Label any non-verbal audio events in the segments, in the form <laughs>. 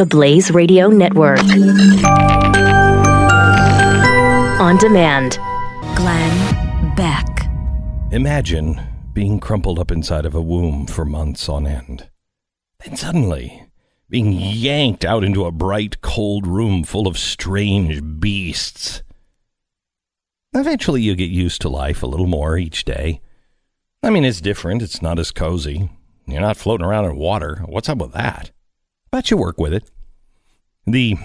the Blaze Radio Network. On demand. Glenn Beck. Imagine being crumpled up inside of a womb for months on end. Then suddenly, being yanked out into a bright, cold room full of strange beasts. Eventually, you get used to life a little more each day. I mean, it's different. It's not as cozy. You're not floating around in water. What's up with that? But you work with it. The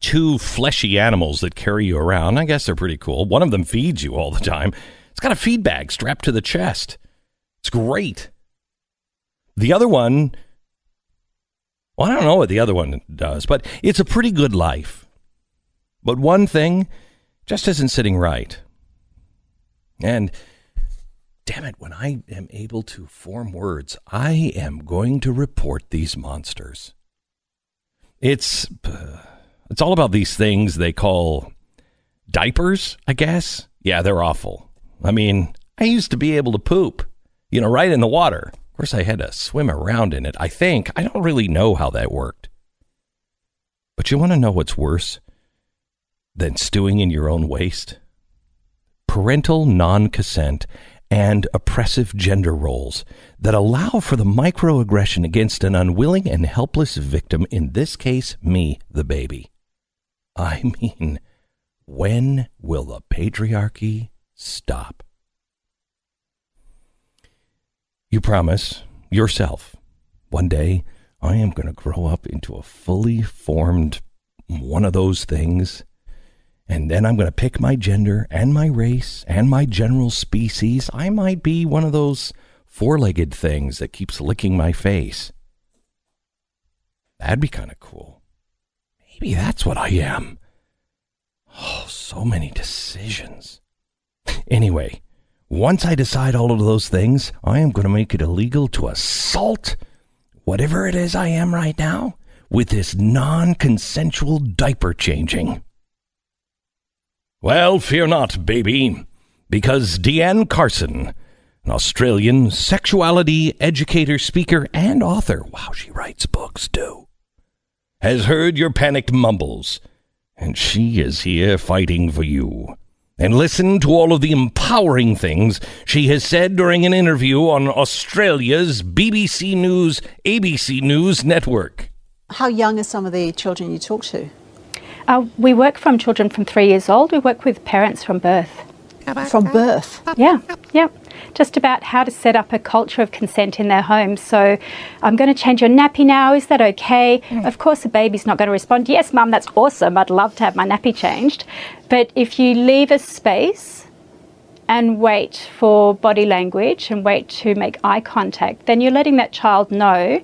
two fleshy animals that carry you around, I guess they're pretty cool. One of them feeds you all the time. It's got a feed bag strapped to the chest. It's great. The other one, well, I don't know what the other one does, but it's a pretty good life. But one thing just isn't sitting right. And damn it, when I am able to form words, I am going to report these monsters. It's uh, it's all about these things they call diapers, I guess. Yeah, they're awful. I mean, I used to be able to poop, you know, right in the water. Of course, I had to swim around in it. I think I don't really know how that worked. But you want to know what's worse than stewing in your own waste? Parental non consent and oppressive gender roles that allow for the microaggression against an unwilling and helpless victim, in this case, me, the baby. I <laughs> mean, when will the patriarchy stop? You promise yourself one day I am going to grow up into a fully formed one of those things and then I'm going to pick my gender and my race and my general species. I might be one of those four legged things that keeps licking my face. That'd be kind of cool. Maybe that's what I am. Oh, so many decisions. <laughs> Anyway, once I decide all of those things, I am going to make it illegal to assault whatever it is I am right now with this non consensual diaper changing. Well, fear not, baby, because Deanne Carson, an Australian sexuality educator, speaker, and author, wow, she writes books too, has heard your panicked mumbles, and she is here fighting for you. And listen to all of the empowering things she has said during an interview on Australia's BBC News, ABC News network. How young are some of the children you talk to? Uh, we work from children from three years old. We work with parents from birth. From birth? Yeah, yeah. Just about how to set up a culture of consent in their home. So, I'm going to change your nappy now. Is that okay? Of course, the baby's not going to respond, Yes, mum, that's awesome. I'd love to have my nappy changed. But if you leave a space and wait for body language and wait to make eye contact, then you're letting that child know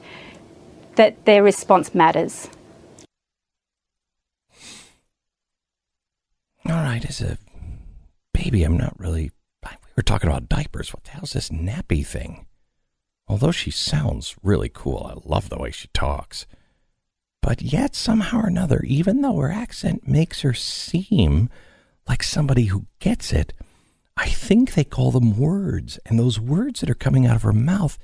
that their response matters. All right, as a baby, I'm not really. We were talking about diapers. What the hell's this nappy thing? Although she sounds really cool, I love the way she talks. But yet, somehow or another, even though her accent makes her seem like somebody who gets it, I think they call them words. And those words that are coming out of her mouth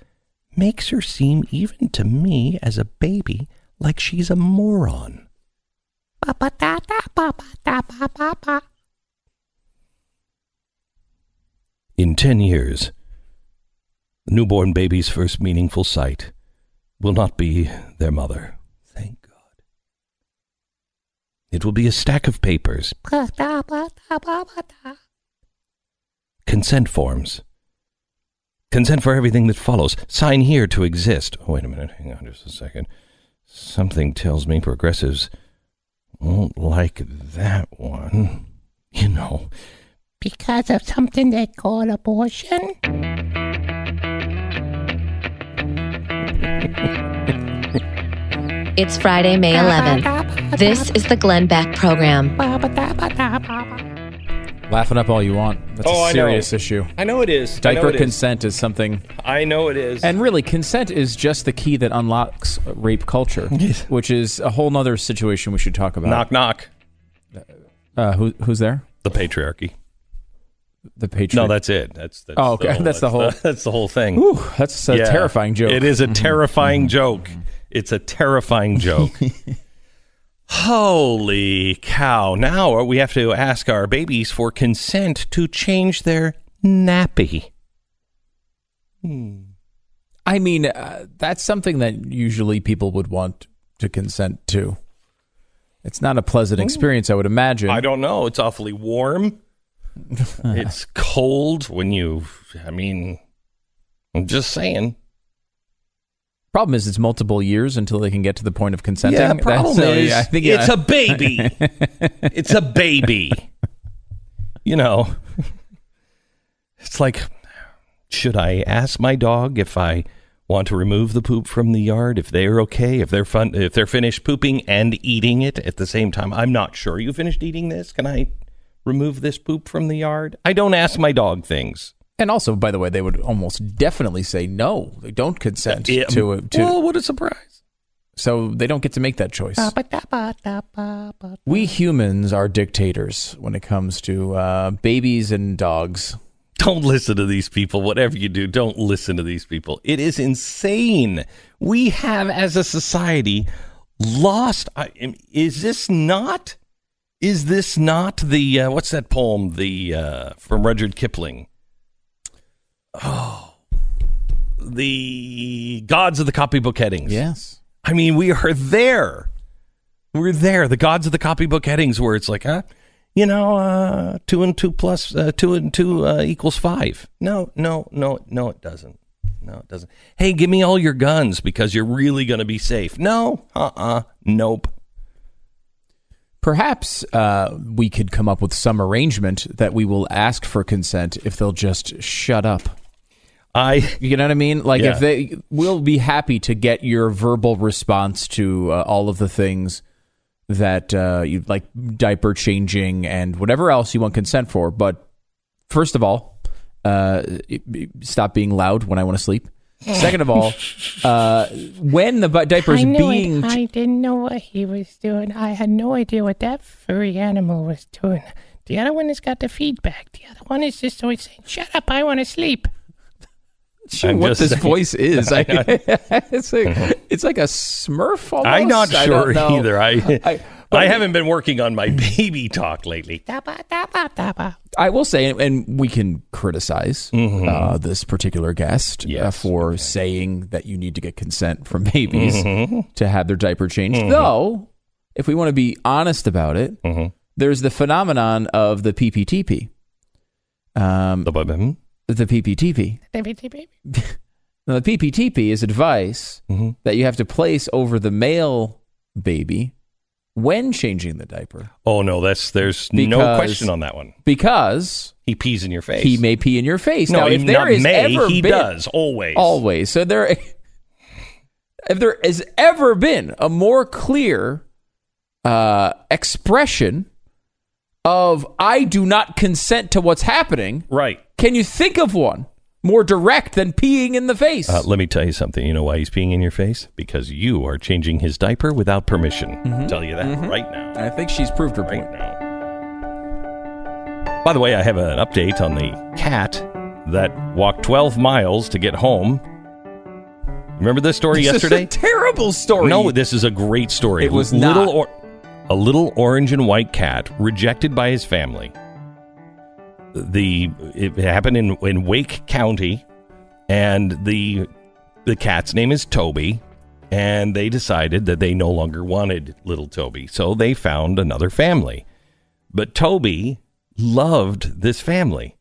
makes her seem, even to me as a baby, like she's a moron. In 10 years, the newborn baby's first meaningful sight will not be their mother. Thank God. It will be a stack of papers. Consent forms. Consent for everything that follows. Sign here to exist. Oh, wait a minute. Hang on just a second. Something tells me progressives won't like that one. You know, because of something they call abortion. <laughs> It's Friday, May 11th. This is the Glenn Beck program. Laughing up all you want. That's Oh, I a know. serious issue. I know it is. Diaper it is. consent is something, I know it is. and really, consent is just the key that unlocks rape culture, <laughs> Yes. which is a whole nother situation we should talk about. knock knock. Uh, who, who's there? The patriarchy. The patriarchy. No, that's it. That's, that's Oh, okay. That's the whole- <laughs> that's the whole thing. Ooh, that's a Yeah. terrifying joke. It is a <laughs> terrifying joke. It's a terrifying joke. Holy cow. Now uh, we have to ask our babies for consent to change their nappy. Hmm. I mean, uh, that's something that usually people would want to consent to. It's not a pleasant hmm. experience, I would imagine. I don't know. It's awfully warm. <laughs> it's cold when you, I mean, I'm just saying. Problem is, it's multiple years until they can get to the point of consenting. Yeah, That's- uh, problem so, is, yeah, I think it's a baby. <laughs> it's a baby. You know, it's like, should I ask my dog if I want to remove the poop from the yard? If they're okay, if they're fun, if they're finished pooping and eating it at the same time? I'm not sure. You finished eating this? Can I remove this poop from the yard? I don't ask my dog things. And also, by the way, they would almost definitely say no. They don't consent Yeah, to it. To, well, what a surprise! so they don't get to make that choice. We humans are dictators when it comes to uh, babies and dogs. Don't listen to these people. Whatever you do, don't listen to these people. It is insane. We have, as a society, lost. I, is this not? Is this not the uh, what's that poem? The uh, from Rudyard Kipling. Oh, the gods of the copybook headings. Yes. I mean, we are there. We're there. The gods of the copybook headings, where it's like, huh? You know, uh, two and two plus uh, two and two uh, equals five. No, no, no, no, it doesn't. No, it doesn't. Hey, give me all your guns because you're really going to be safe. No, uh, uh nope. Perhaps uh, we could come up with some arrangement that we will ask for consent if they'll just shut up. I You know what I mean? Like Yeah. if they, we'll be happy to get your verbal response to uh, all of the things that uh, you like diaper changing and whatever else you want consent for. But first of all, uh, stop being loud when I want to sleep. Second of all, uh, when the diaper is I knew being it. I didn't know what he was doing. I had no idea what that furry animal was doing. The other one has got the feedback. The other one is just always saying, "Shut up! I want to sleep." Sure I'm what this saying. voice is. <laughs> I, <laughs> it's like it's like a Smurf. Almost. I'm not sure don't either. I <laughs> I- I, haven't been working on my baby talk lately. I will say, and we can criticize uh, this particular guest uh, Mm-hmm. Yes, for saying that you need to get consent from babies Mm-hmm. to have their diaper changed. Though, if we want to be honest about it, Mm-hmm. there's the phenomenon of the PPTP. Um, The button. The PPTP. Baby, baby. Now, the PPTP is advice Mhm. that you have to place over the male baby when changing the diaper Oh no, that's there's no question on that one. because He pees in your face. he may pee in your face. No, now, if there not is may. ever he been, does always. always. So there, <laughs> if there has ever been a more clear uh, expression of "I do not consent to what's happening," Right. Can you think of one more direct than peeing in the face? Uh, let me tell you something. You know why he's peeing in your face? Because you are changing his diaper without permission. Mm-hmm. I'll tell you that right now. I think she's proved her Right point. now. By the way, I have an update on the cat that walked 12 miles to get home. Remember this story yesterday? This is yesterday? a terrible story. No, this is a great story. It was little not. Or, a little orange and white cat rejected by his family. The it happened in in Wake County, and the the cat's name is Toby, and they decided that they no longer wanted little Toby, so they found another family. But Toby loved this family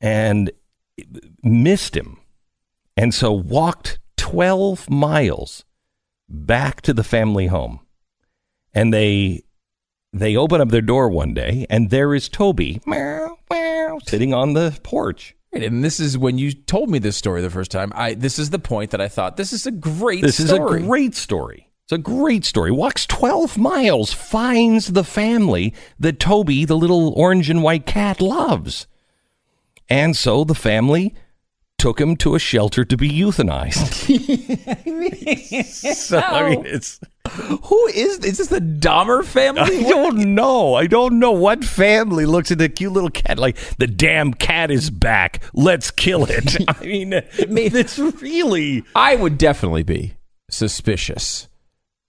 and missed him, and so walked twelve miles back to the family home and they they open up their door one day and there is toby meow, sitting on the porch Right, and this is when you told me this story the first time. I this is the point that I thought this is a great. this is a great story it's a great story walks 12 miles finds the family that toby the little orange and white cat loves and so the family took him to a shelter to be euthanized <laughs> so i mean it's Who is is this the Dahmer family? I don't know. I don't know what family looks at the cute little cat like the damn cat is back. Let's kill it. <laughs> I mean, it's really I would definitely be. suspicious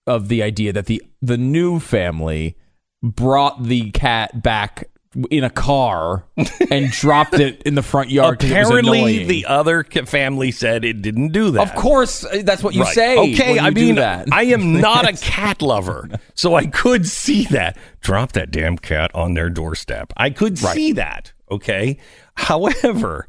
of the idea that the the new family brought the cat back in a car and <laughs> dropped it in the front yard. 'cause it was Apparently, the other family said it didn't do that. of course uh, that's what you Right. say. Okay, I mean, that. I am <laughs> not a cat lover, so I could see that. Drop that damn cat on their doorstep. I could see that. Okay. However,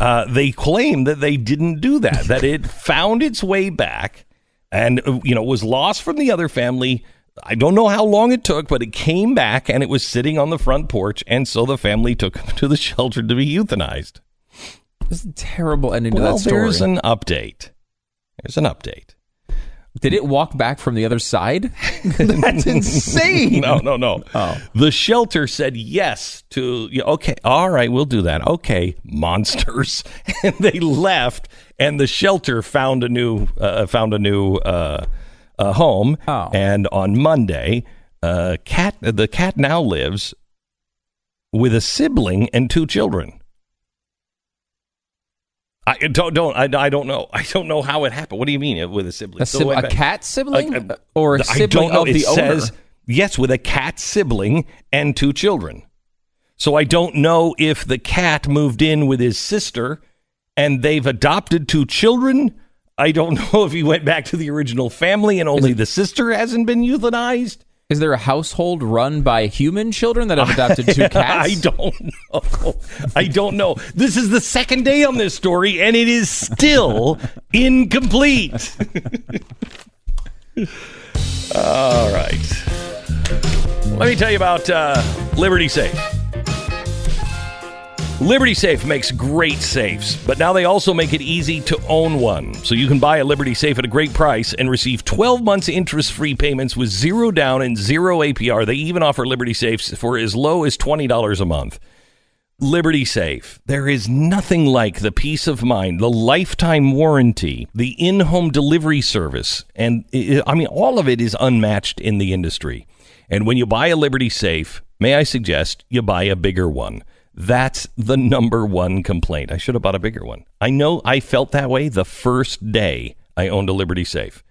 uh, they claim that they didn't do that. that it found its way back, and uh, you know was lost from the other family. I don't know how long it took, but it came back and it was sitting on the front porch, and so the family took him <laughs> to the shelter to be euthanized. This is a terrible ending to that story. there's an update. There's an update. Did it walk back from the other side? <laughs> That's insane. no, no, no. Oh. The shelter said yes to, okay, all right, we'll do that. Okay, monsters. <laughs> And they left, and the shelter found a new, uh, found a new uh, uh, home. Oh. And on Monday, uh, cat, the cat now lives with a sibling and two children. I don't, don't, I, I don't know. I don't know how it happened. What do you mean with a sibling? A, sib- a cat sibling Uh, uh, or a sibling of it the owner? says yes, with a cat sibling and two children. So I don't know if the cat moved in with his sister and they've adopted two children. I don't <laughs> know if he went back to the original family and only the sister hasn't been euthanized. Is there a household run by human children that have <laughs> adopted two cats? I don't know. I don't know. This is the second day on this story, and it is still <laughs> incomplete. All right. Let me tell you about uh, Liberty Safe. Liberty Safe makes great safes, but now they also make it easy to own one. So you can buy a Liberty Safe at a great price and receive 12 months interest free payments with zero down and zero APR. They even offer Liberty Safes for as low as $20 a month. Liberty Safe. There is nothing like the peace of mind, the lifetime warranty, the in home delivery service. And i I mean, all of it is unmatched in the industry. And when you buy a Liberty Safe, may I suggest you buy a bigger one? That's the number one complaint. I should have bought a bigger one. I know I felt that way the first day I owned a Liberty Safe.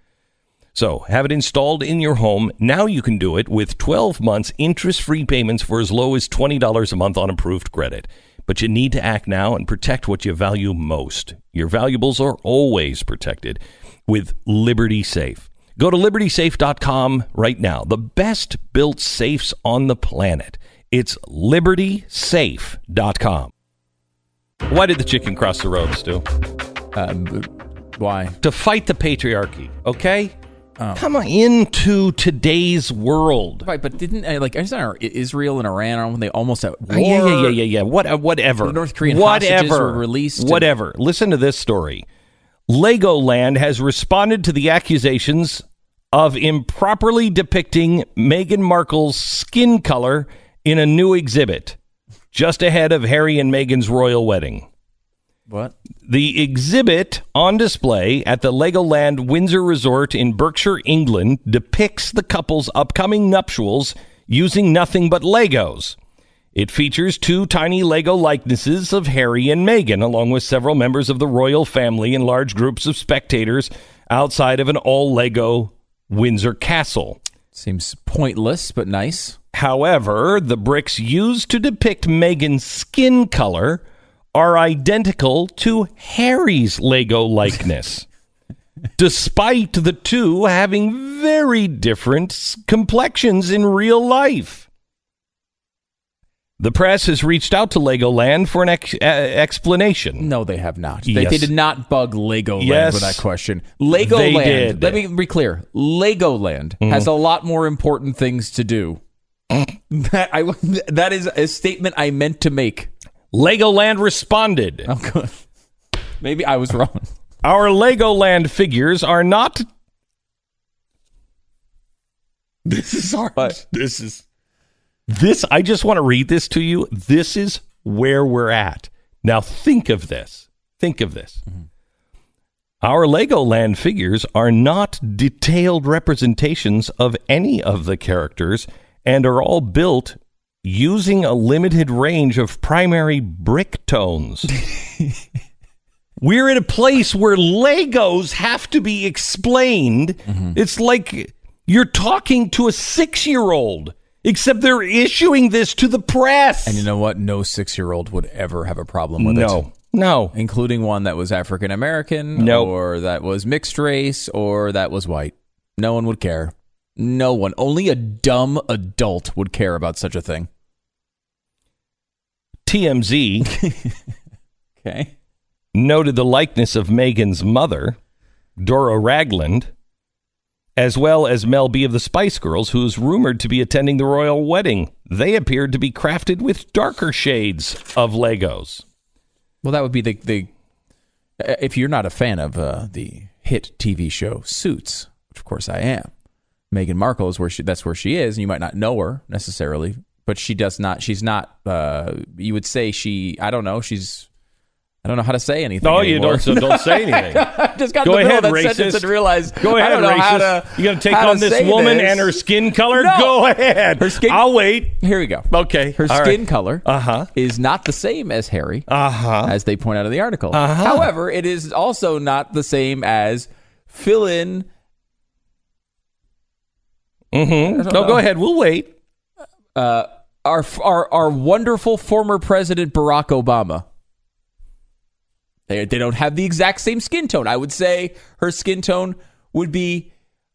So, have it installed in your home. Now you can do it with 12 months interest free payments for as low as $20 a month on approved credit. But you need to act now and protect what you value most. Your valuables are always protected with Liberty Safe. Go to libertysafe.com right now. The best built safes on the planet. It's libertysafe.com. Why did the chicken cross the road, Stu? Um, why? to fight the patriarchy, okay? Come on into today's world. Right, but didn't uh, like isn't our- Israel and Iran aren't they almost at war? Uh, yeah, yeah, yeah, yeah, yeah. What, uh, whatever. The North Korean whatever. hostages were released and- Whatever. Listen to this story. Legoland has responded to the accusations of improperly depicting Meghan Markle's skin color in a new exhibit just ahead of Harry and Meghan's royal wedding. What? The exhibit on display at the Legoland Windsor Resort in Berkshire, England, depicts the couple's upcoming nuptials using nothing but Legos. It features two tiny Lego likenesses of Harry and Meghan, along with several members of the royal family and large groups of spectators outside of an all Lego Windsor castle. Seems pointless, but nice. However, the bricks used to depict Meghan's skin color are identical to Harry's Lego likeness, <laughs> despite the two having very different complexions in real life. The press has reached out to Legoland for an ex- uh, explanation. No, they have not. They, Yes. they did not bug Legoland Yes, with that question. Legoland. they did. Let me be clear. Legoland has a lot more important things to do. that <laughs> I that is a statement I meant to make. Legoland responded. Oh, good. Maybe I was wrong. Our Legoland figures are not. This is hard. What? This is. This, I just want to read this to you. This is where we're at. Now, think of this. Think of this. Our Legoland figures are not detailed representations of any of the characters and are all built using a limited range of primary brick tones. <laughs> We're in a place where Legos have to be explained. Mm-hmm. It's like you're talking to a six year old, except they're issuing this to the press. And you know what? No six year old would ever have a problem with it. no, no. Including one that was African American, Nope. or that was mixed race, or that was white. No one would care. No one. Only a dumb adult would care about such a thing. TMZ <laughs> Okay. noted the likeness of Meghan's mother, Doria Ragland, as well as Mel B of the Spice Girls, who is rumored to be attending the royal wedding. They appeared to be crafted with darker shades of Legos. Well, that would be the the. uh, If you're not a fan of uh, the hit TV show Suits, which of course I am, Meghan Markle is where she. That's where she is, and you might not know her necessarily, but she does not. She's not. Uh, you would say she. I don't know. She's. I don't know how to say anything. No, you anymore. don't. So don't say <laughs> anything. Just got Go the ahead, of that sentence and realized. Go I ahead, don't know how racist. to. you gonna take on this woman this. and her skin color? No. Go ahead. Her skin- I'll wait. Here we go. Okay. Her All skin right. color Uh-huh. is not the same as Harry, Uh huh. as they point out in the article. Uh-huh. However, it is also not the same as fill in. Mm-hmm. No, know. go ahead. We'll wait. uh, our our our wonderful former president Barack Obama. They they don't have the exact same skin tone. I would say her skin tone would be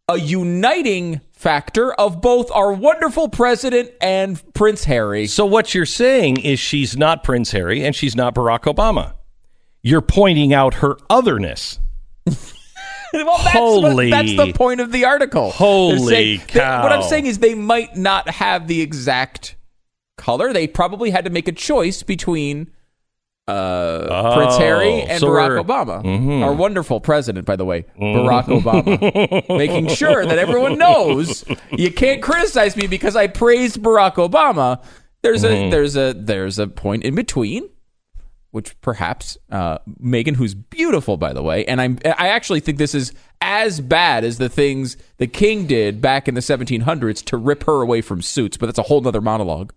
a uniting factor of both our wonderful president and Prince Harry. So what you're saying is she's not Prince Harry and she's not Barack Obama. You're pointing out her otherness. <laughs> Well, that's Holy- what, that's the point of the article. Holy saying- they- what I'm saying is they might not have the exact color. They probably had to make a choice between uh, Prince Oh, Harry and so Barack we're- Mm-hmm. Obama. Our wonderful president, by the way, Barack Obama. <laughs> Making sure that everyone knows you can't criticize me because I praised Barack Obama. There's Mm-hmm. a there's a there's a point in between which perhaps uh, Meghan, who's beautiful by the way, and I'm I actually think this is as bad as the things the king did back in the 1700s to rip her away from suits, but that's a whole nother monologue.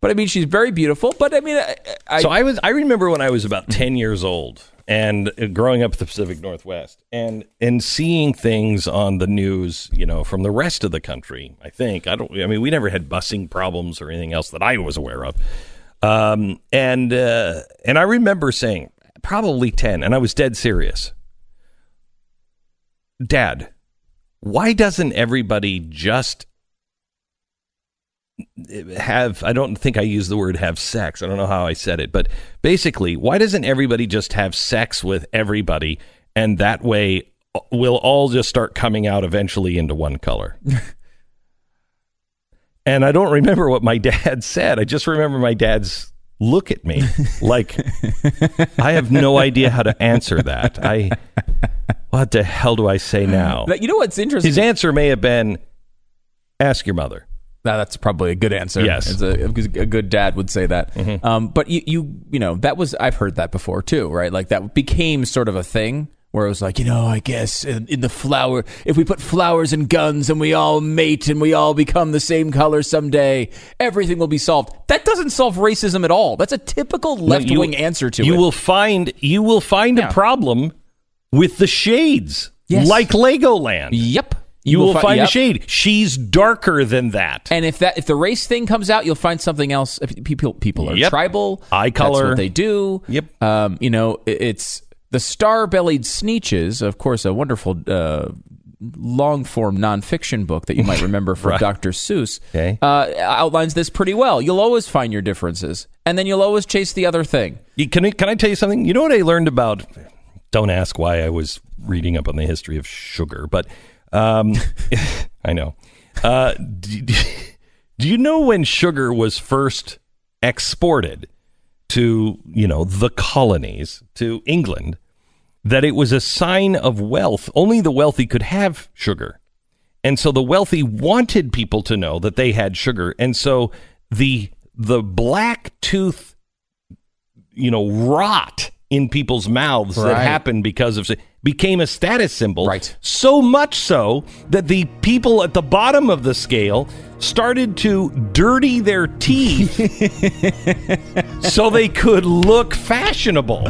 But I mean, she's very beautiful. But I mean, I, so I was I remember when I was about 10 years old and uh, growing up in the Pacific Northwest and and seeing things on the news, you know, from the rest of the country. I think I don't I mean, we never had busing problems or anything else that I was aware of. Um and uh and I remember saying probably 10 and I was dead serious. Dad, why doesn't everybody just have I don't think I used the word have sex. I don't know how I said it, but basically, why doesn't everybody just have sex with everybody and that way uh, we'll all just start coming out eventually into one color? <laughs> and I don't remember what my dad <laughs> said. I just remember my dad's look at me like <laughs> I have no idea how to answer that. I what the hell do I say now? But you know what's interesting? His answer may have been ask your mother. Now, that's probably a good answer. Yes. It's a, a good dad would say that. Um, but you, you, you know, that was I've heard that before too, right? Like that became sort of a thing where it was like, you know, I guess in, in the flower, if we put flowers and guns and we all mate and we all become the same color someday, everything will be solved. That doesn't solve racism at all. That's a typical left wing you- answer to it. you it. will find you will find Yeah. a problem with the shades, Yes. like Legoland. Yep. You, will, fi- find yep. a shade. She's darker than that. And if that if the race thing comes out, you'll find something else. People people are Yep. tribal, Eye That's color. what they do. Yep. Um, you know, it's the star-bellied Sneetches. of course, a wonderful uh, long-form nonfiction book that you might <laughs> remember from Right. Dr. Seuss. Okay. Uh, outlines this pretty well. You'll always find your differences, and then you'll always chase the other thing. You- can I, can I tell you something? You know what I learned about? Don't ask why I was reading up on the history of sugar, but um, <laughs> I know. Uh, do, <laughs> do you know when sugar was first exported to you know the colonies to England? That it was a sign of wealth. Only the wealthy could have sugar. And so the wealthy wanted people to know that they had sugar. And so the the black tooth, you know, rot in people's mouths that happened because of became a status symbol. Right. So much so that the people at the bottom of the scale started to dirty their teeth <laughs> so they could look fashionable.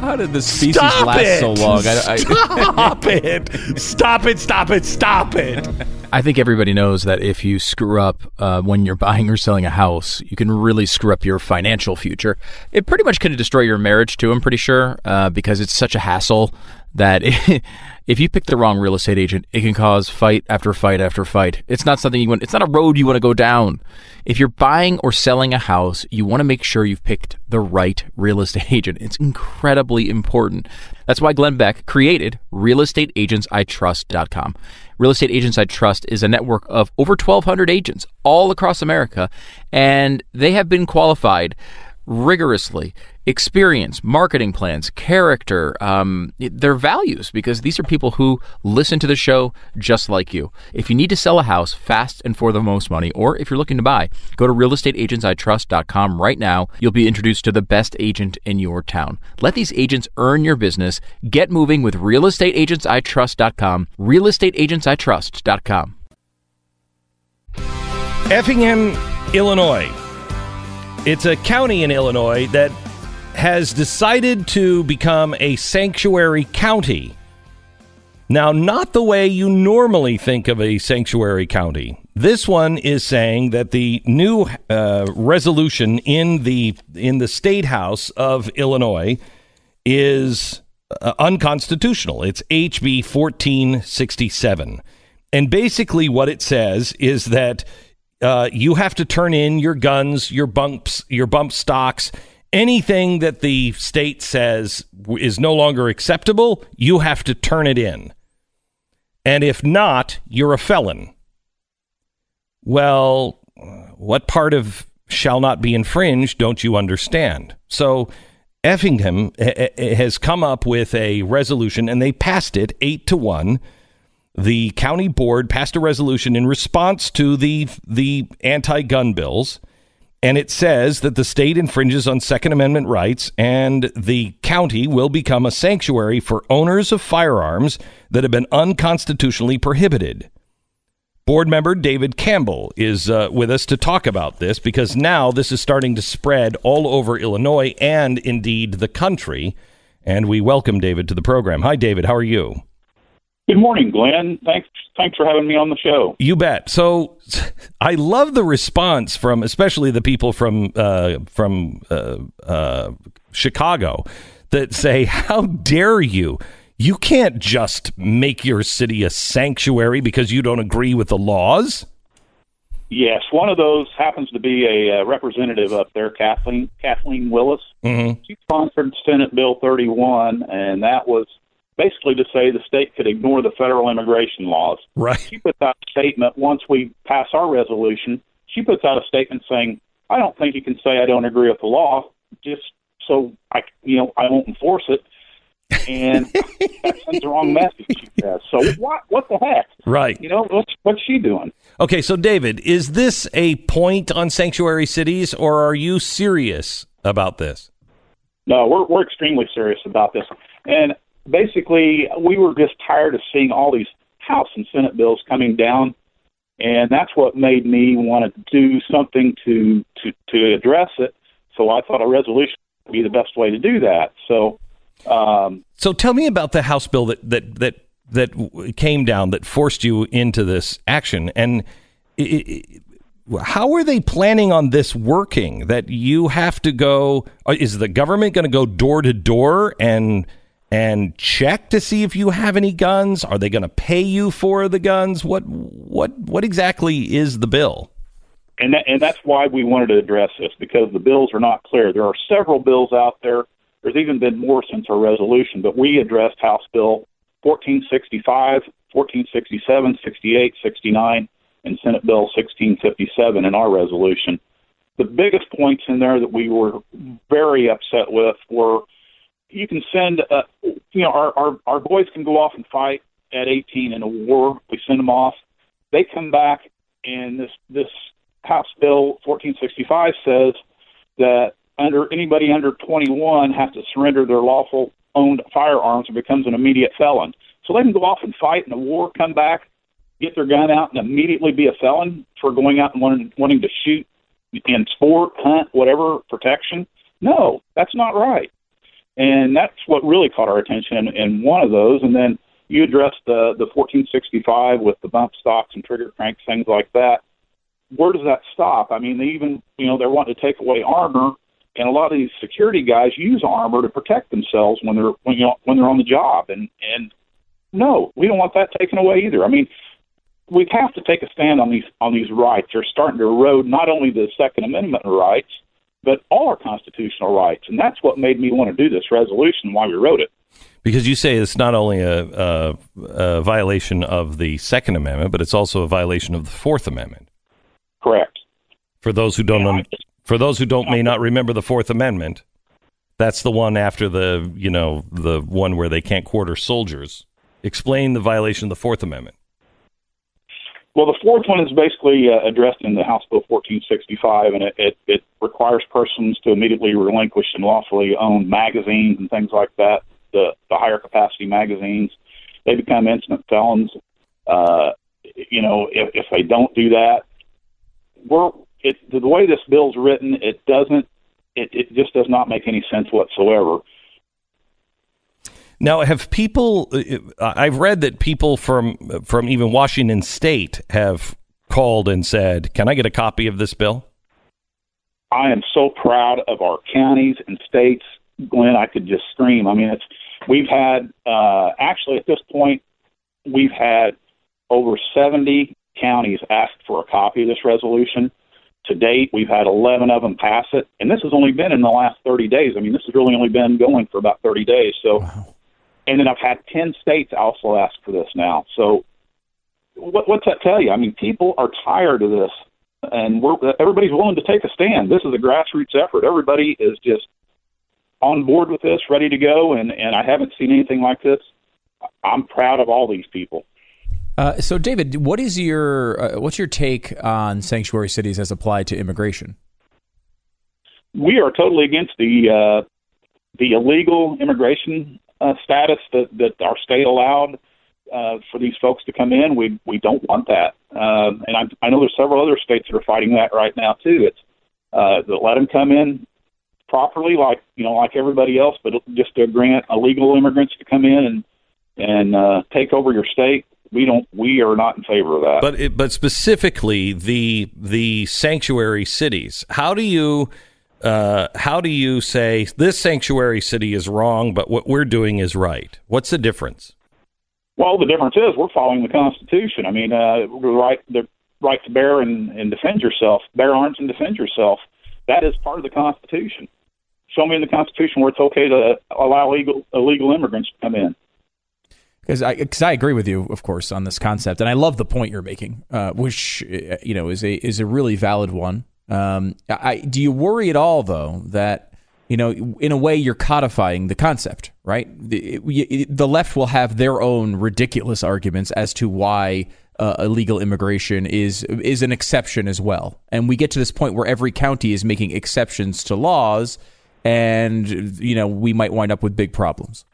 How did the species Stop last it! so long? I, I, Stop <laughs> it! Stop it! Stop it! Stop it! I think everybody knows that if you screw up uh, when you're buying or selling a house, you can really screw up your financial future. It pretty much could destroy your marriage too. I'm pretty sure uh, because it's such a hassle that <laughs> if you pick the wrong real estate agent, it can cause fight after fight after fight. It's not something you want. It's not a road you want to go down. If you're buying or selling a house, you want to make sure you've picked the right <laughs> real estate agent. It's incredibly important. That's why Glenn Beck created realestateagentsitrust.com. Real Estate Agents I Trust is a network of over 1,200 agents all across America, and they have been qualified rigorously. Experience, marketing plans, character, um, their values, because these are people who listen to the show just like you. If you need to sell a house fast and for the most money, or if you're looking to buy, go to realestateagentsitrust.com right now. You'll be introduced to the best agent in your town. Let these agents earn your business. Get moving with realestateagentsitrust.com. Realestateagentsitrust.com. Effingham, Illinois. It's a county in Illinois that has decided to become a sanctuary county. Now, not the way you normally think of a sanctuary county. This one is saying that the new uh, resolution in the in the state house of Illinois is uh, unconstitutional. It's HB 1467. And basically, what it says is that uh, you have to turn in your guns, your bumps, your bump stocks, anything that the state says is no longer acceptable. You have to turn it in, and if not, you're a felon. Well, what part of shall not be infringed don't you understand? So, Effingham eh, eh, has come up with a resolution, and they passed it eight to one the county board passed a resolution in response to the the anti-gun bills and it says that the state infringes on second amendment rights and the county will become a sanctuary for owners of firearms that have been unconstitutionally prohibited. Board member david campbell is uh, with us to talk about this because now this is starting to spread all over illinois and indeed the country. And we welcome david to the program. Hi david. How are you? Good morning, Glenn. Thanks, thanks for having me on the show. You bet. So, I love the response from, especially the people from uh, from uh, uh, Chicago, that say, "How dare you? You can't just make your city a sanctuary because you don't agree with the laws." Yes, one of those happens to be a uh, representative up there, Kathleen Kathleen Willis. Mm-hmm. She sponsored Senate Bill 31, and that was basically to say the state could ignore the federal immigration laws. Right. She puts out a statement once we pass our resolution. She puts out a statement saying, "I don't think you can say I don't agree with the law, just so I, you know, I won't enforce it." And <laughs> that sends the wrong message. She says. So what? What the heck? Right. You know, what's what's she doing? Okay, so David, is this a point on sanctuary cities, or are you serious about this? No, we're we're extremely serious about this. And basically, we were just tired of seeing all these House and Senate bills coming down, and that's what made me want to do something to to to address it. So I thought a resolution would be the best way to do that. So. Um, So tell me about the House bill that that that that came down that forced you into this action, and i i how are they planning on this working? That you have to go? uh, Is the government going to go door to door and and check to see if you have any guns? Are they going to pay you for the guns? What what what exactly is the bill? and that, and that's why we wanted to address this because the bills are not clear. There are several bills out there. There's even been more since our resolution, but we addressed House Bill 1465, 1467, 68, 69, and Senate Bill 1657 in our resolution. The biggest points in there that we were very upset with were you can send, uh, you know, our, our, our boys can go off and fight at 18 in a war. We send them off. They come back, and this, this House Bill 1465 says that under anybody under 21 has to surrender their lawful owned firearms and becomes an immediate felon. So they can go off and fight in a war, come back, get their gun out, and immediately be a felon for going out and wanting, wanting to shoot in sport, hunt, whatever protection. No, that's not right. And that's what really caught our attention in, one of those. And then you addressed the the 1465 with the bump stocks and trigger cranks, things like that. Where does that stop? I mean, they even you know they're wanting to take away armor, and a lot of these security guys use armor to protect themselves when they're when you know, when they're on the job. And and no, we don't want that taken away either. I mean, we have to take a stand on these on these rights. They're starting to erode not only the Second Amendment rights, but all our constitutional rights, and that's what made me want to do this resolution. Why we wrote it. Because you say it's not only a, a, a violation of the Second Amendment, but it's also a violation of the Fourth Amendment. Correct. For those who don't, un- for those who don't may not remember the Fourth Amendment, that's the one after the you know the one where they can't quarter soldiers. Explain the violation of the Fourth Amendment. Well, the fourth one is basically uh, addressed in the House Bill 1465, and it, it, it requires persons to immediately relinquish and lawfully own magazines and things like that, the, the higher capacity magazines. They become instant felons. Uh, you know, if, if they don't do that, we're it, the way this bill's written, it doesn't, it, it just does not make any sense whatsoever. Now, have people? uh, I've read that people from from even Washington State have called and said, "Can I get a copy of this bill?" I am so proud of our counties and states, Glenn. I could just scream. I mean, it's we've had uh, actually at this point we've had over 70 counties ask for a copy of this resolution. To date, we've had 11 of them pass it, and this has only been in the last 30 days. I mean, this has really only been going for about 30 days. So, wow. And then I've had 10 states also ask for this now. So, what, what's that tell you? I mean, people are tired of this, and we're everybody's willing to take a stand. This is a grassroots effort. Everybody is just on board with this, ready to go, and and I haven't seen anything like this. I'm proud of all these people. Uh, so, David, what is your uh, what's your take on sanctuary cities as applied to immigration? We are totally against the uh, the illegal immigration uh, status that, that our state allowed uh, for these folks to come in. We we don't want that, um, and I, I know there's several other states that are fighting that right now too. It's uh, that let them come in properly, like you know, like everybody else, but just to grant illegal immigrants to come in and and uh, take over your state we don't we are not in favor of that. But it, but specifically the the sanctuary cities. How do you uh, how do you say this sanctuary city is wrong, but what we're doing is right? What's the difference? Well, the difference is we're following the Constitution. I mean, uh, the right the right to bear and, and defend yourself, bear arms and defend yourself. That is part of the Constitution. Show me in the Constitution where it's okay to allow illegal illegal immigrants to come in because I because I agree with you, of course, on this concept, and I love the point you're making, uh, which uh, you know is a is a really valid one. Um, I, do you worry at all though that you know in a way you're codifying the concept, right? The, the left will have their own ridiculous arguments as to why uh, illegal immigration is is an exception as well, and we get to this point where every county is making exceptions to laws, and you know we might wind up with big problems.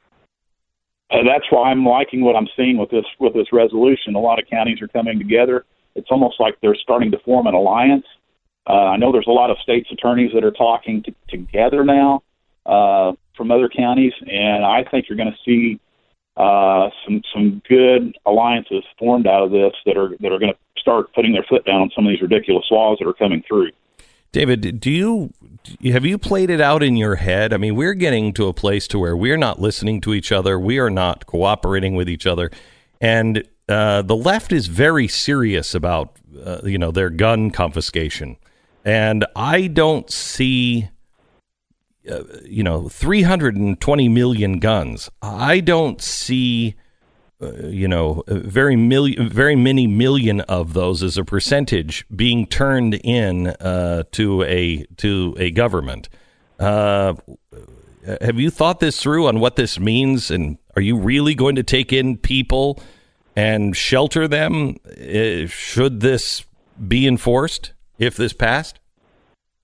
And that's why I'm liking what I'm seeing with this with this resolution. A lot of counties are coming together. It's almost like they're starting to form an alliance. Uh, I know there's a lot of states attorneys that are talking to, together now uh, from other counties, and I think you're going to see uh, some some good alliances formed out of this that are that are going to start putting their foot down on some of these ridiculous laws that are coming through. David, do you have you played it out in your head? I mean, we're getting to a place to where we're not listening to each other, we are not cooperating with each other, and uh, the left is very serious about uh, you know their gun confiscation, and I don't see. Uh, you know, 320 million guns. I don't see uh, you know, very million, very many million of those as a percentage being turned in uh, to a to a government. Uh, have you thought this through on what this means, and are you really going to take in people and shelter them? Uh, should this be enforced if this passed?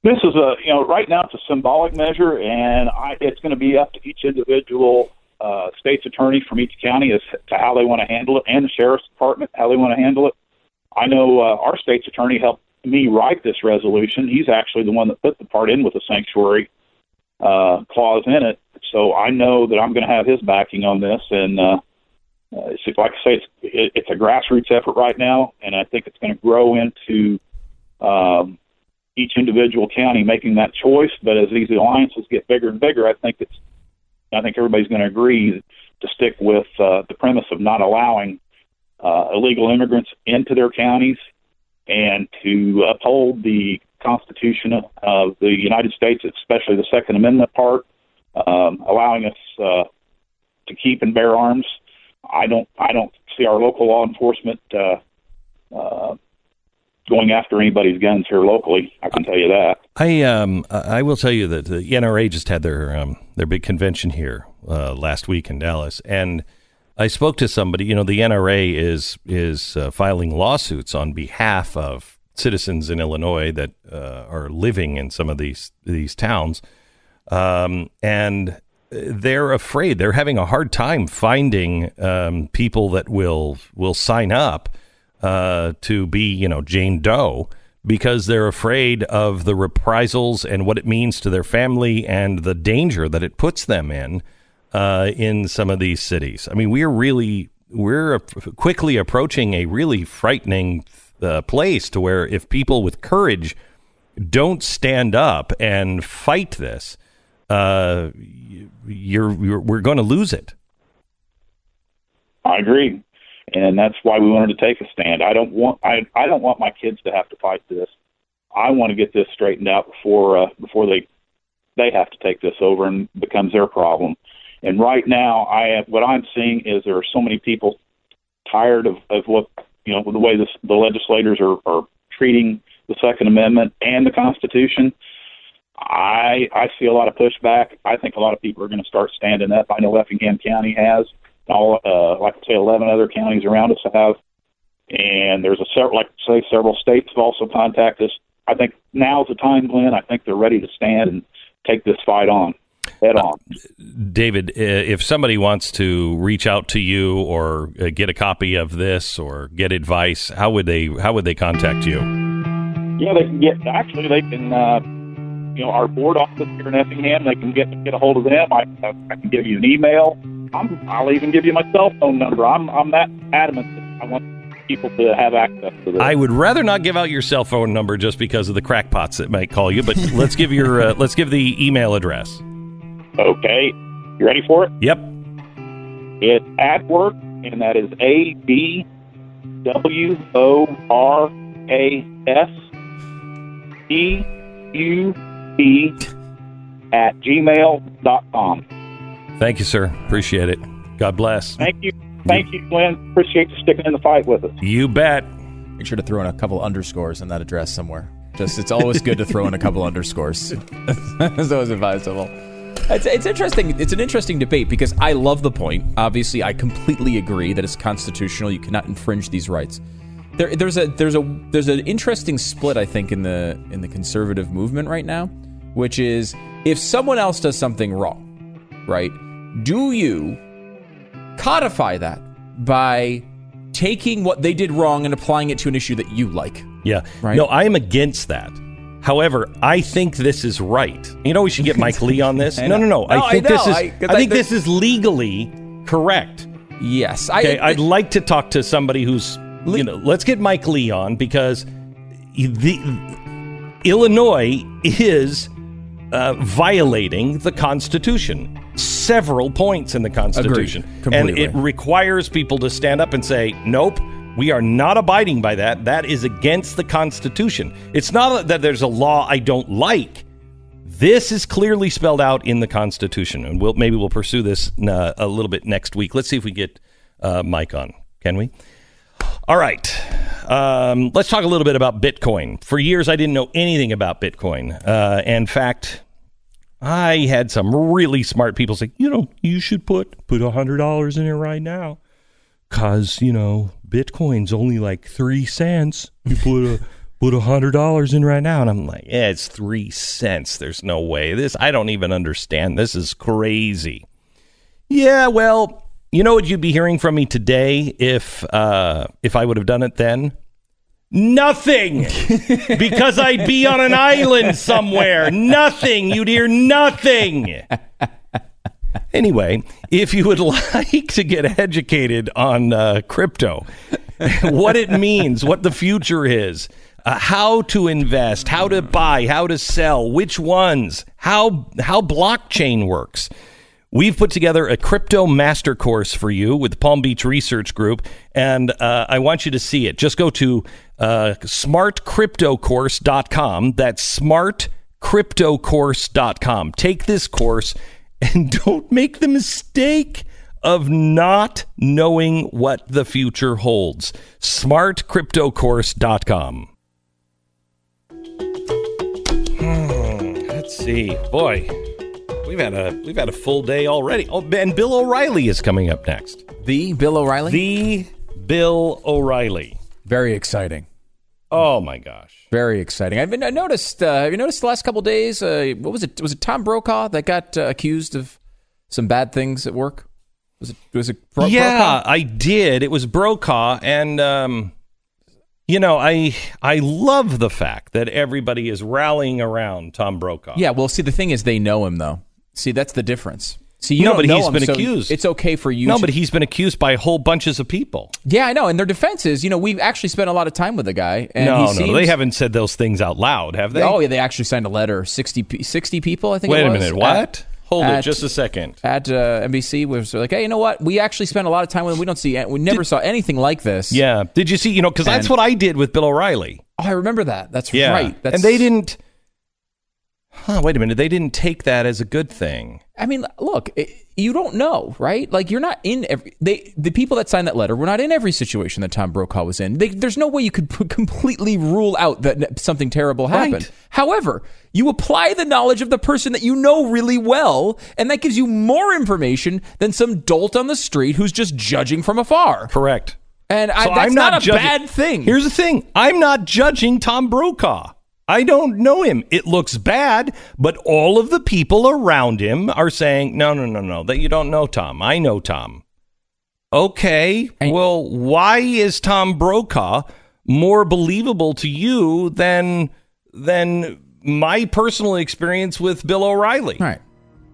This is a you know right now it's a symbolic measure, and I, it's going to be up to each individual uh, state's attorney from each county as to how they want to handle it, and the sheriff's department how they want to handle it. I know uh, our state's attorney helped me write this resolution. He's actually the one that put the part in with the sanctuary uh, clause in it, so I know that I'm going to have his backing on this. And uh, it's, like I say, it's it, it's a grassroots effort right now, and I think it's going to grow into um, each individual county making that choice. But as these alliances get bigger and bigger, I think it's I think everybody's going to agree to stick with uh, the premise of not allowing uh, illegal immigrants into their counties and to uphold the Constitution of the United States, especially the Second Amendment part, um, allowing us uh, to keep and bear arms. I don't I don't see our local law enforcement uh, uh, going after anybody's guns here locally. I can tell you that. I um I will tell you that the NRA just had their um their big convention here uh, last week in Dallas, and I spoke to somebody. You know, the NRA is is uh, filing lawsuits on behalf of citizens in Illinois that uh, are living in some of these these towns, um, and they're afraid. They're having a hard time finding um, people that will will sign up uh, to be, you know, Jane Doe because they're afraid of the reprisals and what it means to their family and the danger that it puts them in uh, in some of these cities. I mean, we're really we're quickly approaching a really frightening uh, place to where if people with courage don't stand up and fight this, uh, you're, you're we're going to lose it. I agree and that's why we wanted to take a stand. I don't want I I don't want my kids to have to fight this. I want to get this straightened out before uh, before they they have to take this over and becomes their problem. And right now, I have, what I'm seeing is there are so many people tired of, of what you know the way this, the legislators are, are treating the Second Amendment and the Constitution. I I see a lot of pushback. I think a lot of people are going to start standing up. I know Effingham County has all uh, like I say, eleven other counties around us have, and there's a several, like say, several states have also contacted us. I think now's the time, Glenn. I think they're ready to stand and take this fight on head on. Uh, David, if somebody wants to reach out to you or uh, get a copy of this or get advice, how would they how would they contact you? Yeah, they can get actually they can. Uh, you know, our board office here in Effingham, they can get get a hold of them. I, I can give you an email I'm, I'll even give you my cell phone number. I'm, I'm that adamant that I want people to have access to this. I would rather not give out your cell phone number just because of the crackpots that might call you, but <laughs> let's give your uh, let's give the email address. Okay, you ready for it? Yep. It's at work, and that is A D W O R A S E U P at gmail.com. Thank you, sir. Appreciate it. God bless. Thank you. Thank you, Glenn. Appreciate you sticking in the fight with us. You bet. Make sure to throw in a couple underscores in that address somewhere. Just it's always good to throw in a couple underscores. <laughs> it's always advisable. It's, it's interesting. It's an interesting debate because I love the point. Obviously, I completely agree that it's constitutional. You cannot infringe these rights. There, there's a there's a there's an interesting split I think in the in the conservative movement right now, which is if someone else does something wrong, right? Do you codify that by taking what they did wrong and applying it to an issue that you like? Yeah. Right? No, I am against that. However, I think this is right. You know, we should get Mike Lee on this. <laughs> no, no, no, no. I think I this is. I, I think this is legally correct. Yes. Okay. I, would like to talk to somebody who's. You know, let's get Mike Lee on because the Illinois is uh, violating the Constitution several points in the Constitution. And it requires people to stand up and say, nope, we are not abiding by that. That is against the Constitution. It's not that there's a law I don't like. This is clearly spelled out in the Constitution, and we'll maybe we'll pursue this uh, a little bit next week. Let's see if we get uh, Mike on. Can we? All right. Um, let's talk a little bit about Bitcoin. For years, I didn't know anything about Bitcoin. Uh, in fact, I had some really smart people say, you know, you should put put a hundred dollars in it right now, cause you know Bitcoin's only like three cents. You put a <laughs> put a hundred dollars in right now, and I'm like, yeah, it's three cents. There's no way. This I don't even understand. This is crazy. Yeah, well, you know what you'd be hearing from me today if uh, if I would have done it then. Nothing, <laughs> because I'd be on an island somewhere. Nothing. You'd hear nothing. Anyway, if you would <laughs> like to get educated on uh, crypto, <laughs> what it means, what the future is, uh, how to invest, how to buy, how to sell, which ones, how how blockchain works. We've put together a crypto master course for you with the Palm Beach Research Group, and uh, I want you to see it. Just go to uh, smartcryptocourse.com. That's smartcryptocourse.com. Take this course and <laughs> don't make the mistake of not knowing what the future holds. Smartcryptocourse.com. Hmm, let's see. Boy, we've had a we've had a full day already. Oh, and Bill O'Reilly is coming up next. The Bill O'Reilly? The Bill O'Reilly. Very exciting. Oh my gosh. Very exciting. I've been I noticed. Uh, have you noticed the last couple days? Uh, what was it? Was it Tom Brokaw that got uh, accused of some bad things at work? Was it? Was it? Bro- yeah, Brokaw? I did. It was Brokaw, and um, you know, I I love the fact that everybody is rallying around Tom Brokaw. Yeah. Well, see, the thing is, they know him though. See, that's the difference. See, you No, but know he's him, been so accused. It's okay for you. No, to- but he's been accused by whole bunches of people. yeah, I know. And their defense is, you know, we've actually spent a lot of time with the guy. And no, no, seems, they haven't said those things out loud, have they? Oh, yeah, they actually signed a letter. 60, 60 people, I think. Wait it a minute. What? at- Hold it just a second. At uh, NBC, was like, hey, you know what? We actually spent a lot of time with him. We don't see, we never saw anything like this. Yeah. Did you see? You know, because that's what I did with Bill O'Reilly. Oh, I remember that. That's Yeah. right. That's, and they didn't. Huh, wait a minute. They didn't take that as a good thing. I mean, look, it, you don't know, right? Like you're not in every they the people that signed that letter were not in every situation that Tom Brokaw was in. They, there's no way you could p- <laughs> completely rule out that something terrible happened. Right. However, you apply the knowledge of the person that you know really well, and that gives you more information than some dolt on the street who's just judging from afar. Correct. And I, So that's I'm not, not a judging- bad thing. Here's the thing I'm not judging Tom Brokaw. I don't know him. It looks bad, but all of the people around him are saying, no, no, no, no, that you don't know Tom. I know Tom. Okay. And- well, why is Tom Brokaw more believable to you than than my personal experience with Bill O'Reilly? Right.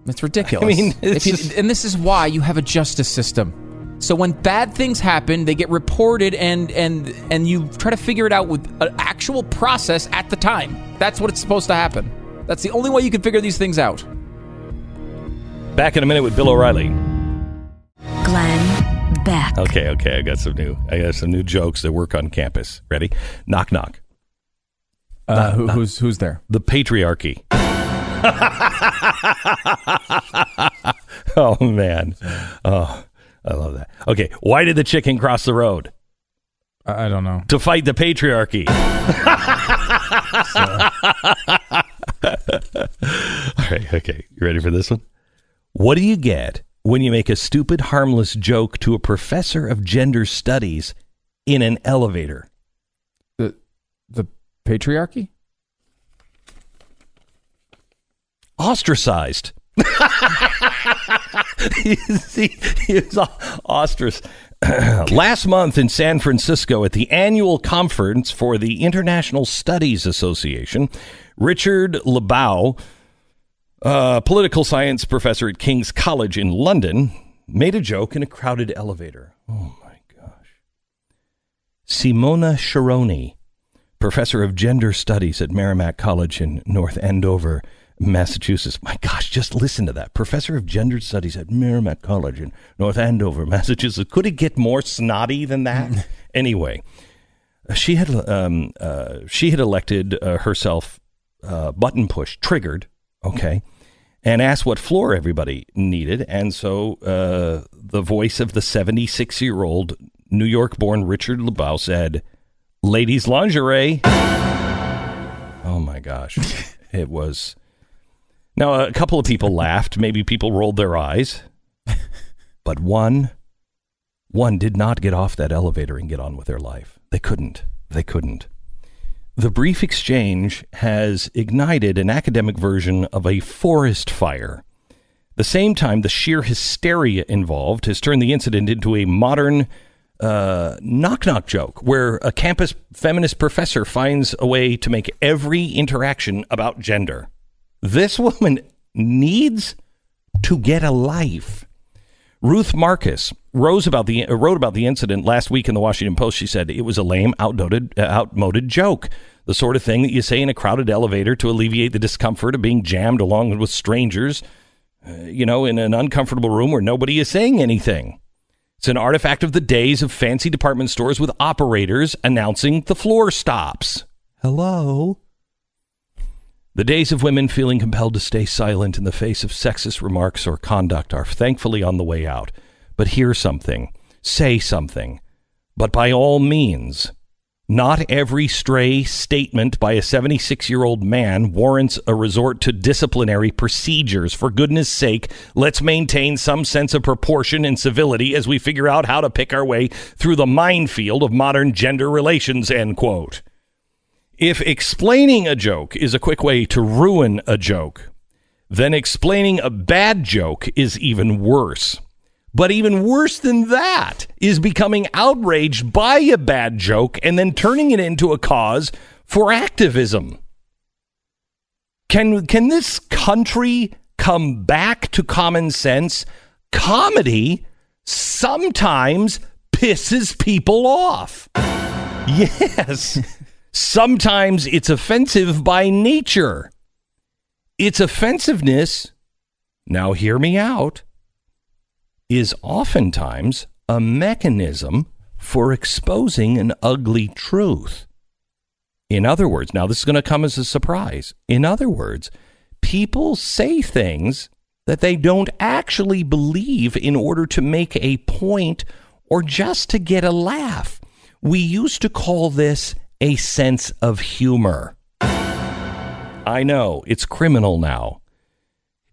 It's ridiculous. <laughs> I mean, it's you- just- and this is why you have a justice system. So when bad things happen, they get reported, and and and you try to figure it out with an actual process at the time. That's what it's supposed to happen. That's the only way you can figure these things out. Back in a minute with Bill O'Reilly. Glenn Beck. Okay, okay, I got some new I got some new jokes that work on campus. Ready? Knock knock. Uh, who, who's who's there? The patriarchy. <laughs> oh man. Oh, I love that. Okay, why did the chicken cross the road? I don't know. To fight the patriarchy. <laughs> <laughs> All right, okay. You ready for this one? What do you get when you make a stupid, harmless joke to a professor of gender studies in an elevator? The the patriarchy. ostracized. <laughs> <laughs> he, was ostracized. <clears throat> Last month in San Francisco at the annual conference for the International Studies Association, Richard Lebow, a political science professor at King's College in London, made a joke in a crowded elevator. Oh my gosh. Simona Sharoni, professor of gender studies at Merrimack College in North Andover, Massachusetts. My gosh, just listen to that. Professor of gender studies at Merrimack College in North Andover, <laughs> Massachusetts. Could it get more snotty than that? <laughs> anyway, she had um, uh, she had elected uh, herself uh, button push triggered. Okay. And asked what floor everybody needed. And so uh, the voice of the 76 year old New York born Richard Lebow said, Ladies' lingerie. Oh my gosh. <laughs> It was. Now, a couple of people laughed. Maybe people rolled their eyes. But one, one did not get off that elevator and get on with their life. They couldn't. They couldn't. The brief exchange has ignited an academic version of a forest fire. The same time, the sheer hysteria involved has turned the incident into a modern uh, knock knock joke where a campus feminist professor finds a way to make every interaction about gender. This woman needs to get a life. Ruth Marcus rose about the, uh, wrote about the incident last week in the Washington Post. She said it was a lame, outdated, uh, outmoded joke. The sort of thing that you say in a crowded elevator to alleviate the discomfort of being jammed along with strangers, uh, you know, in an uncomfortable room where nobody is saying anything. It's an artifact of the days of fancy department stores with operators announcing the floor stops. Hello? The days of women feeling compelled to stay silent in the face of sexist remarks or conduct are thankfully on the way out. But hear something, say something. But by all means, not every stray statement by a 76 year old man warrants a resort to disciplinary procedures. For goodness sake, let's maintain some sense of proportion and civility as we figure out how to pick our way through the minefield of modern gender relations. End quote. If explaining a joke is a quick way to ruin a joke, then explaining a bad joke is even worse. But even worse than that is becoming outraged by a bad joke and then turning it into a cause for activism. Can, can this country come back to common sense? Comedy sometimes pisses people off. <laughs> Yes. Sometimes it's offensive by nature. Its offensiveness, now hear me out, is oftentimes a mechanism for exposing an ugly truth. In other words, now this is going to come as a surprise. In other words, people say things that they don't actually believe in order to make a point or just to get a laugh. We used to call this a sense of humor. I know, it's criminal now.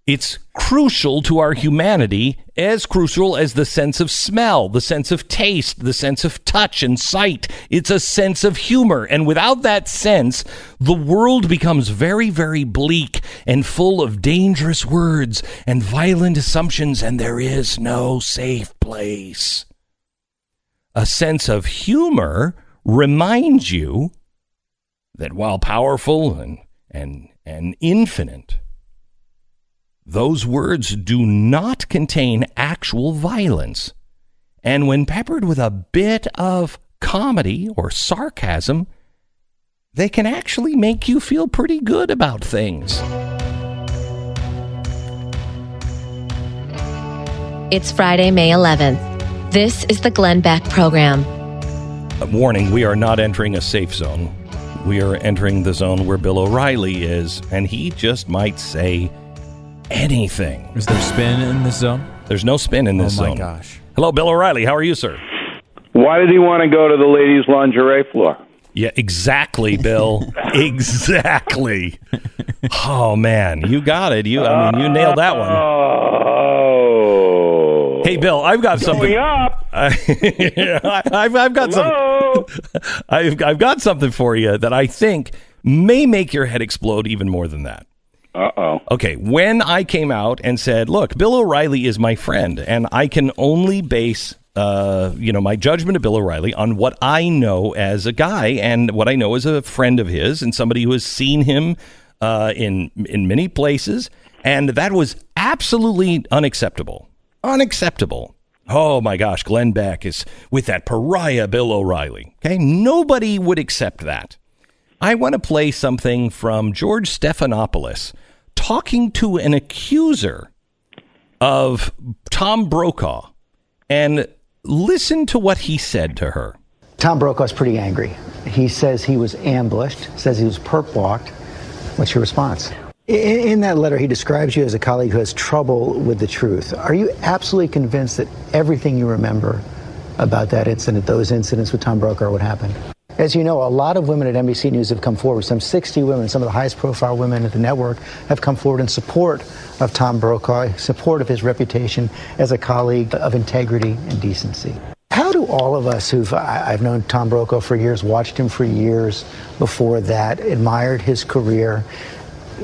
It's crucial to our humanity, as crucial as the sense of smell, the sense of taste, the sense of touch and sight. It's a sense of humor. And without that sense, the world becomes very, very bleak and full of dangerous words and violent assumptions, and there is no safe place. A sense of humor reminds you that while powerful and, and, and infinite, those words do not contain actual violence. And when peppered with a bit of comedy or sarcasm, they can actually make you feel pretty good about things. It's Friday, May 11th. This is the Glenn Beck program. Uh, warning, we are not entering a safe zone. We are entering the zone where Bill O'Reilly is, and he just might say anything. Is there spin in this zone? There's no spin in this zone. oh my zone. gosh. Hello, Bill O'Reilly. How are you, sir? Why did he want to go to the ladies' lingerie floor? Yeah, exactly, Bill. <laughs> exactly. Oh man, you got it. You, I mean, you nailed that one. Oh. Hey, Bill, I've got something. Going up. <laughs> I, have I've got Hello? something. I've, I've got something for you that I think may make your head explode even more than that. Uh oh. Okay, when I came out and said, "Look, Bill O'Reilly is my friend, and I can only base, uh, you know, my judgment of Bill O'Reilly on what I know as a guy and what I know as a friend of his and somebody who has seen him uh, in in many places, and that was absolutely unacceptable. Unacceptable. Oh my gosh, Glenn Beck is with that pariah Bill O'Reilly. Okay, nobody would accept that. I want to play something from George Stephanopoulos talking to an accuser of Tom Brokaw and listen to what he said to her. Tom Brokaw's pretty angry. He says he was ambushed, says he was perp walked. What's your response? In, in that letter, he describes you as a colleague who has trouble with the truth. Are you absolutely convinced that everything you remember about that incident, those incidents with Tom Brokaw, would happen? As you know, a lot of women at NBC News have come forward. Some 60 women, some of the highest profile women at the network, have come forward in support of Tom Brokaw, support of his reputation as a colleague of integrity and decency. How do all of us who've, I've known Tom Brokaw for years, watched him for years before that, admired his career,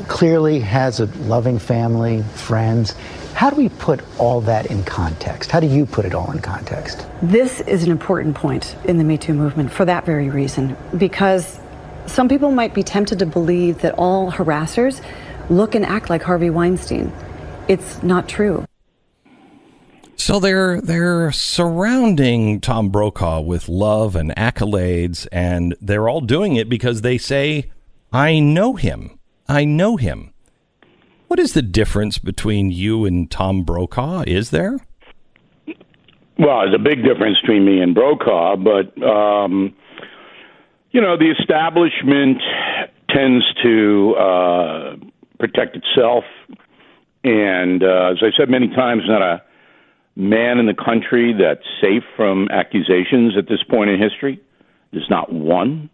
clearly has a loving family, friends. How do we put all that in context? How do you put it all in context? This is an important point in the Me Too movement for that very reason, because some people might be tempted to believe that all harassers look and act like Harvey Weinstein. It's not true. So they're they're surrounding Tom Brokaw with love and accolades, and they're all doing it because they say, "I know him. I know him." What is the difference between you and Tom Brokaw? Is there? Well, there's a big difference between me and Brokaw, but um, you know, the establishment tends to uh, protect itself, and uh, as I said many times, not a man in the country that's safe from accusations at this point in history. There's not one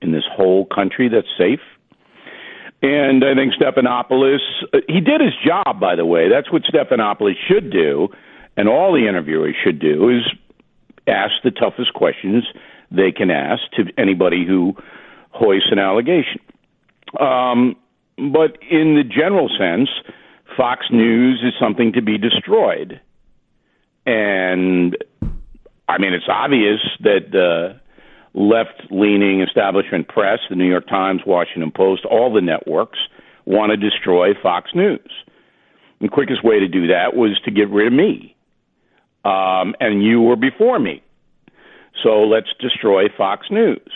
in this whole country that's safe. And I think Stephanopoulos, uh, he did his job, by the way. That's what Stephanopoulos should do, and all the interviewers should do, is ask the toughest questions they can ask to anybody who hoists an allegation. Um, but in the general sense, Fox News is something to be destroyed. And I mean, it's obvious that the left leaning establishment press, the New York Times, Washington Post, all the networks want to destroy Fox News. The quickest way to do that was to get rid of me. Um, and you were before me. So let's destroy Fox News.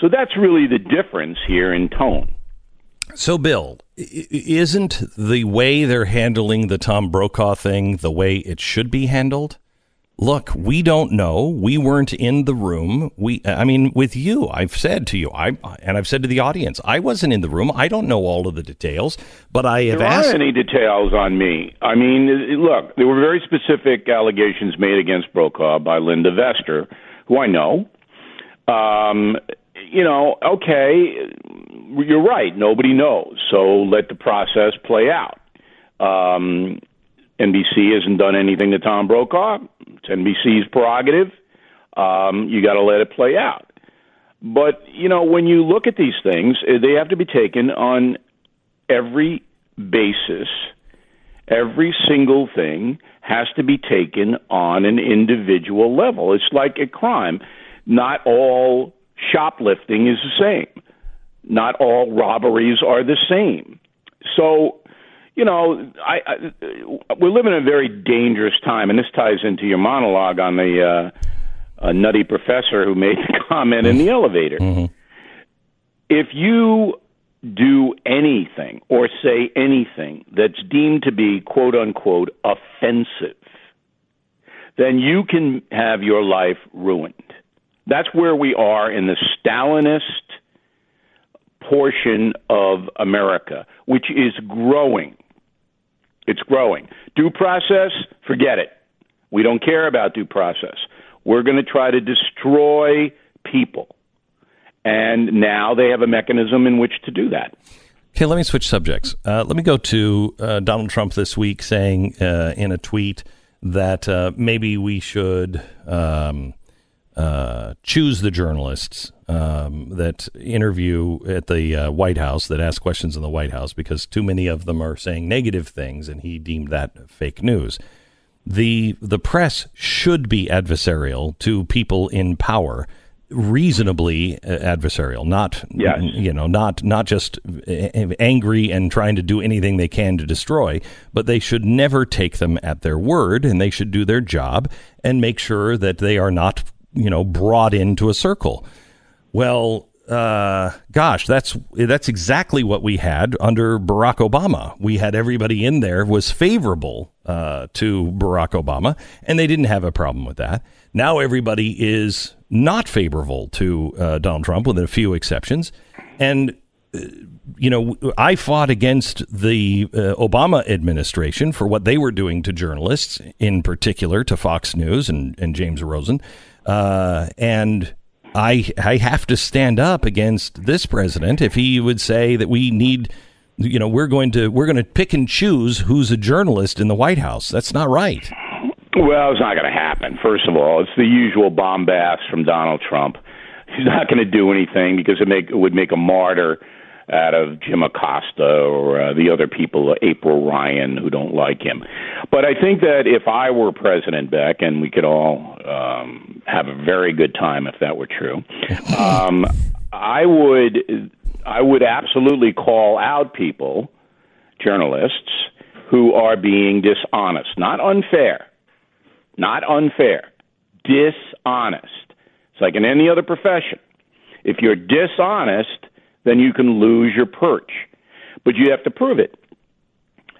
So that's really the difference here in tone. So, Bill, isn't the way they're handling the Tom Brokaw thing the way it should be handled? Look, we don't know. We weren't in the room. We, I mean, with you, I've said to you, I, and I've said to the audience, I wasn't in the room. I don't know all of the details, but I have there asked. There any details on me. I mean, look, there were very specific allegations made against Brokaw by Linda Vester, who I know. Um, you know, okay, you're right. Nobody knows. So let the process play out. Um, NBC hasn't done anything to Tom Brokaw. It's NBC's prerogative. Um, you got to let it play out. But you know, when you look at these things, eh, they have to be taken on every basis. Every single thing has to be taken on an individual level. It's like a crime. Not all shoplifting is the same. Not all robberies are the same. So, you know, I, I we're living in a very dangerous time, and this ties into your monologue on the uh, nutty professor who made the <laughs> comment in the elevator. Mm-hmm. If you do anything or say anything that's deemed to be quote unquote offensive, then you can have your life ruined. That's where we are in the Stalinist portion of America, which is growing. It's growing. Due process, forget it. We don't care about due process. We're going to try to destroy people. And now they have a mechanism in which to do that. Okay, let me switch subjects. Uh, let me go to uh, Donald Trump this week saying uh, in a tweet that uh, maybe we should um, uh, choose the journalists um, that interview at the uh, White House, that ask questions in the White House, because too many of them are saying negative things, and he deemed that fake news. The the press should be adversarial to people in power, reasonably uh, adversarial, not yes. you know not not just angry and trying to do anything they can to destroy, but they should never take them at their word, and they should do their job and make sure that they are not you know brought into a circle. Well, uh, gosh, that's that's exactly what we had under Barack Obama. We had everybody in there was favorable uh, to Barack Obama, and they didn't have a problem with that. Now everybody is not favorable to uh, Donald Trump, with a few exceptions. And uh, you know, I fought against the uh, Obama administration for what they were doing to journalists, in particular to Fox News and, and James Rosen, uh, and I I have to stand up against this president if he would say that we need you know we're going to we're going to pick and choose who's a journalist in the White House. That's not right. Well, it's not going to happen. First of all, it's the usual bombast from Donald Trump. He's not going to do anything because it, make, it would make a martyr out of Jim Acosta or uh, the other people, April Ryan, who don't like him. But I think that if I were President Beck, and we could all um, have a very good time if that were true, <laughs> um, I would, I would absolutely call out people, journalists, who are being dishonest, not unfair, not unfair, dishonest. It's like in any other profession. If you're dishonest, then you can lose your perch. But you have to prove it.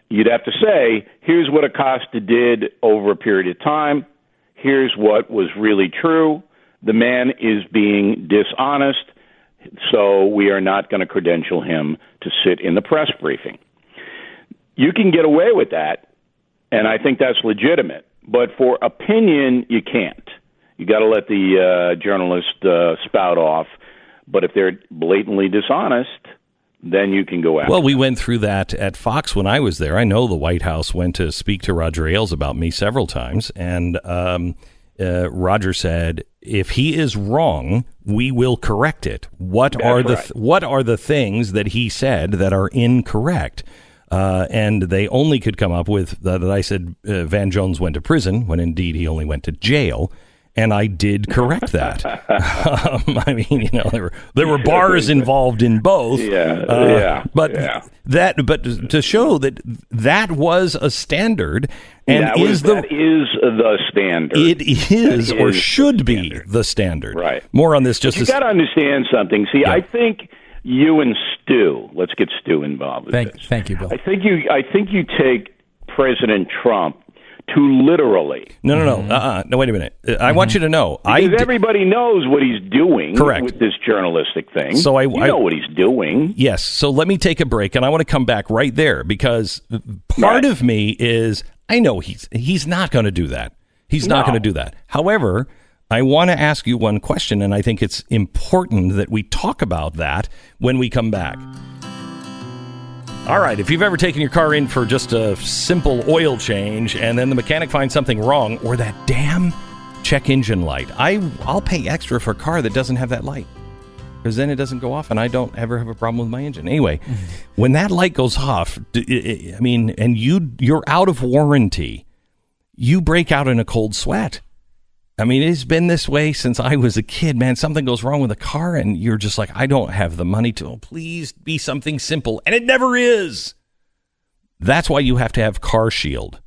You'd have to say, here's what Acosta did over a period of time. Here's what was really true. The man is being dishonest, so we are not going to credential him to sit in the press briefing. You can get away with that, and I think that's legitimate. But for opinion, you can't. You got to let the uh, journalist uh, spout off but if they're blatantly dishonest, then you can go after. Well, we went through that at Fox when I was there. I know the White House went to speak to Roger Ailes about me several times, and um, uh, Roger said, "If he is wrong, we will correct it. What That's are the right. what are the things that he said that are incorrect?" Uh, and they only could come up with that, that I said uh, Van Jones went to prison when indeed he only went to jail. And I did correct that. <laughs> um, I mean, you know, there were there were bars <laughs> involved in both. Yeah, Uh, yeah, But yeah. that, but to show that that was a standard, and that is was, the that is the standard. it is That or is should be the standard. Right. More on this just you got to understand something. See, I think you and Stu. Let's get Stu involved. With Thank, this. thank you, Bill. I think you. I think you take President Trump too literally. no, no, no, uh-uh. no. Wait a minute. Uh, I want you to know. I Because di- everybody knows what he's doing Correct. with this journalistic thing. So I- you I- know what he's doing. Yes. So let me take a break, and I want to come back right there because part of me is I know he's he's not going to do that. He's not No. going to do that. However, I want to ask you one question, and I think it's important that we talk about that when we come back. All right, if you've ever taken your car in for just a simple oil change and then the mechanic finds something wrong or that damn check engine light, I I'll pay extra for a car that doesn't have that light because then it doesn't go off and I don't ever have a problem with my engine. Anyway, <laughs> when that light goes off, I mean, and you you're out of warranty, you break out in a cold sweat. I mean, it's been this way since I was a kid, man. Something goes wrong with a car and you're just like, I don't have the money to, oh, please be something simple. And it never is. That's why you have to have Car Shield.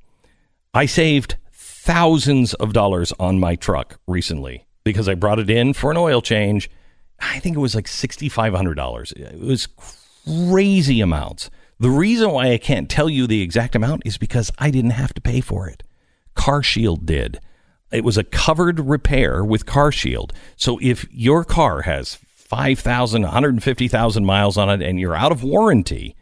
I saved thousands of dollars on my truck recently because I brought it in for an oil change. I think it was like $6,500. It was crazy amounts. The reason why I can't tell you the exact amount is because I didn't have to pay for it. Car Shield did. It was a covered repair with Car Shield. So if your car has 5,000, 150,000 miles on it and you're out of warranty,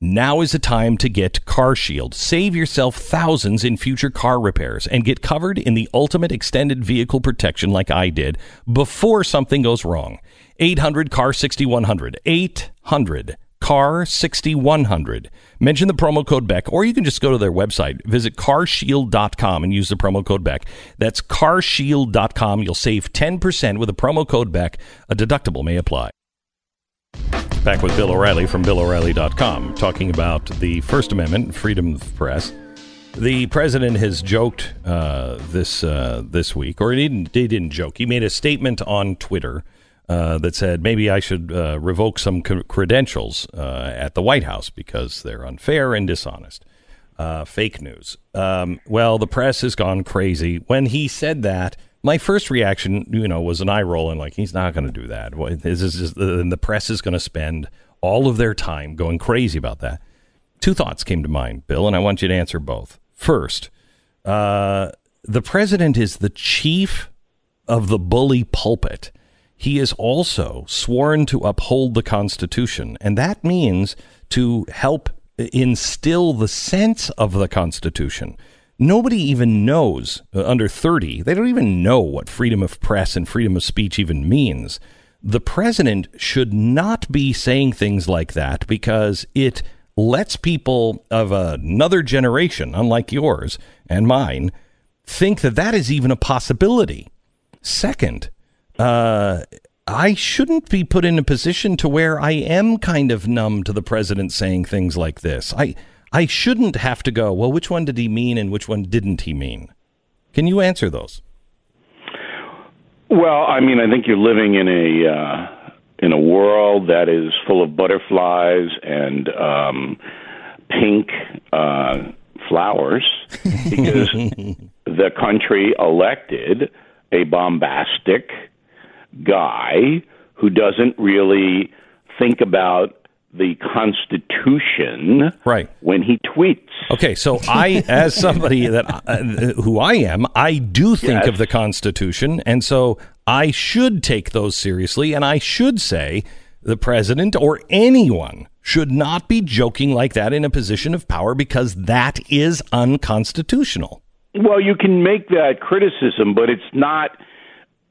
now is the time to get Car Shield. Save yourself thousands in future car repairs and get covered in the ultimate extended vehicle protection like I did before something goes wrong. 800 car 6100 800 car 6100 mention the promo code beck or you can just go to their website visit carshield.com and use the promo code beck. That's carshield.com you'll save 10% with the promo code beck. A deductible may apply. Back with Bill O'Reilly from BillO'Reilly.com, talking about the First Amendment, freedom of press. The president has joked uh, this uh, this week, or he didn't, he didn't joke. He made a statement on Twitter uh, that said maybe I should uh, revoke some c- credentials uh, at the White House because they're unfair and dishonest. Uh, fake news. Um, well, the press has gone crazy. When he said that, my first reaction, you know, was an eye roll and like, he's not going to do that. This is just, and the press is going to spend all of their time going crazy about that. Two thoughts came to mind, Bill, and I want you to answer both. First, uh, the president is the chief of the bully pulpit. He is also sworn to uphold the Constitution, and that means to help instill the sense of the Constitution. Nobody even knows uh, under 30, they don't even know what freedom of press and freedom of speech even means. The president should not be saying things like that because it lets people of another generation, unlike yours and mine, think that that is even a possibility. Second, uh, I shouldn't be put in a position to where I am kind of numb to the president saying things like this. I I shouldn't have to go, well, which one did he mean and which one didn't he mean? Can you answer those? Well, I mean, I think you're living in a uh, in a world that is full of butterflies and um, pink uh, flowers because <laughs> the country elected a bombastic guy who doesn't really think about the Constitution right. when he tweets. Okay, so I, as somebody that uh, who I am, I do think Yes. of the Constitution, and so I should take those seriously, and I should say the president or anyone should not be joking like that in a position of power because that is unconstitutional. Well, you can make that criticism, but it's not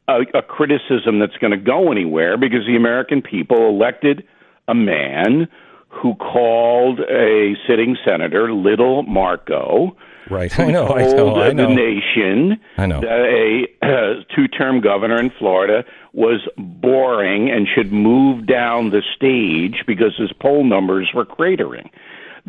a, a criticism that's going to go anywhere because the American people elected a man who called a sitting senator Little Marco. Right. <laughs> I know, I know, I know. The nation I know. that a uh, two-term governor in Florida was boring and should move down the stage because his poll numbers were cratering.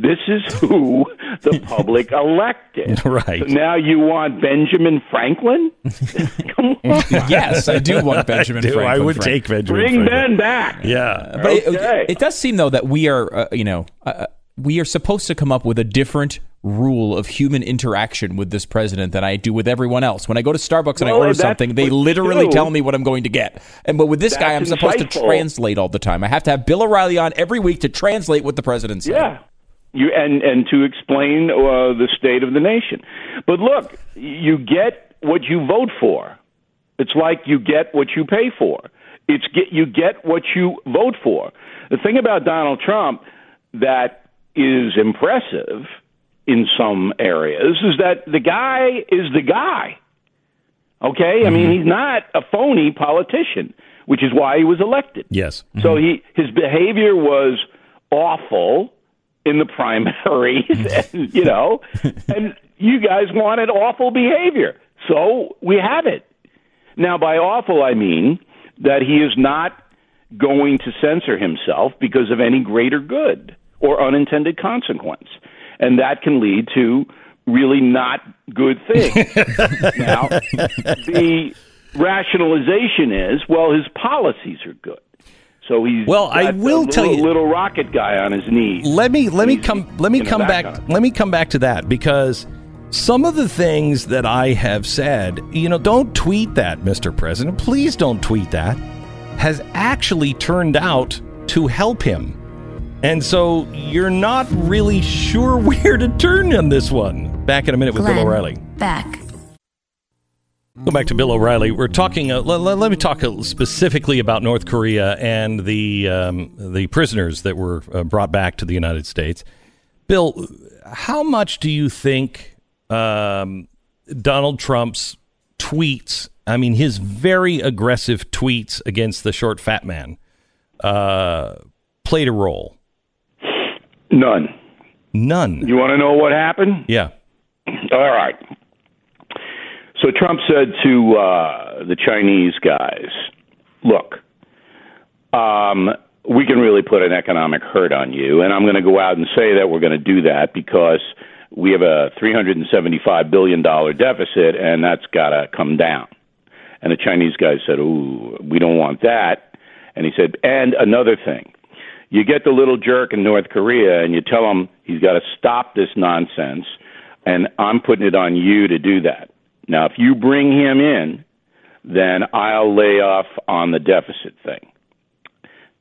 This is who the <laughs> public elected. <laughs> Right. So now you want Benjamin Franklin? <laughs> Come on. yes, I do want Benjamin do. I would Frank. take Benjamin Bring Franklin. Ben back. Yeah. But it- Okay. it, does seem though that we are, uh, you know, uh, we are supposed to come up with a different rule of human interaction with this president than I do with everyone else. When I go to Starbucks and I order something, they literally do. tell me what I'm going to get. And but with this guy, I'm That's supposed to translate all the time. I have to have Bill O'Reilly on every week to translate what the president said. Yeah. You and and to explain uh, the state of the nation. But look, you get what you vote for. It's like you get what you pay for. It's get you get what you vote for. The thing about Donald Trump that is impressive in some areas is that the guy is the guy. Okay? I mean, he's not a phony politician, which is why he was elected. Yes. So he his behavior was awful in the primaries, <laughs> and, you know, and you guys wanted awful behavior. So we have it. Now, by awful, I mean that he is not going to censor himself because of any greater good or unintended consequence. And that can lead to really not good things. <laughs> now, the rationalization is well, his policies are good. So he's Well, I got the will tell little, you- little rocket guy on his knees. let me let me come let me come that back let me come back to that because some of the things that I have said, you know, don't tweet that, Mr. President. Please don't tweet that. Has actually turned out to help him. And so you're not really sure <laughs> where to turn on this one. Back in a minute with Bill O'Reilly. Back. Go back to Bill O'Reilly. We're talking. Uh, let, let me talk uh, specifically about North Korea and the um, the prisoners that were uh, brought back to the United States. Bill, how much do you think um, Donald Trump's tweets? I mean, his very aggressive tweets against the short fat man uh, played a role. None. None. You want to know what happened? Yeah. All right. So Trump said to uh, the Chinese guys, "Look, um, we can really put an economic hurt on you, and I'm going to go out and say that we're going to do that because we have a 375 billion dollar deficit, and that's got to come down." And the Chinese guys said, "Ooh, we don't want that." And he said, "And another thing." You get the little jerk in North Korea and you tell him he's got to stop this nonsense, and I'm putting it on you to do that. Now, if you bring him in, then I'll lay off on the deficit thing.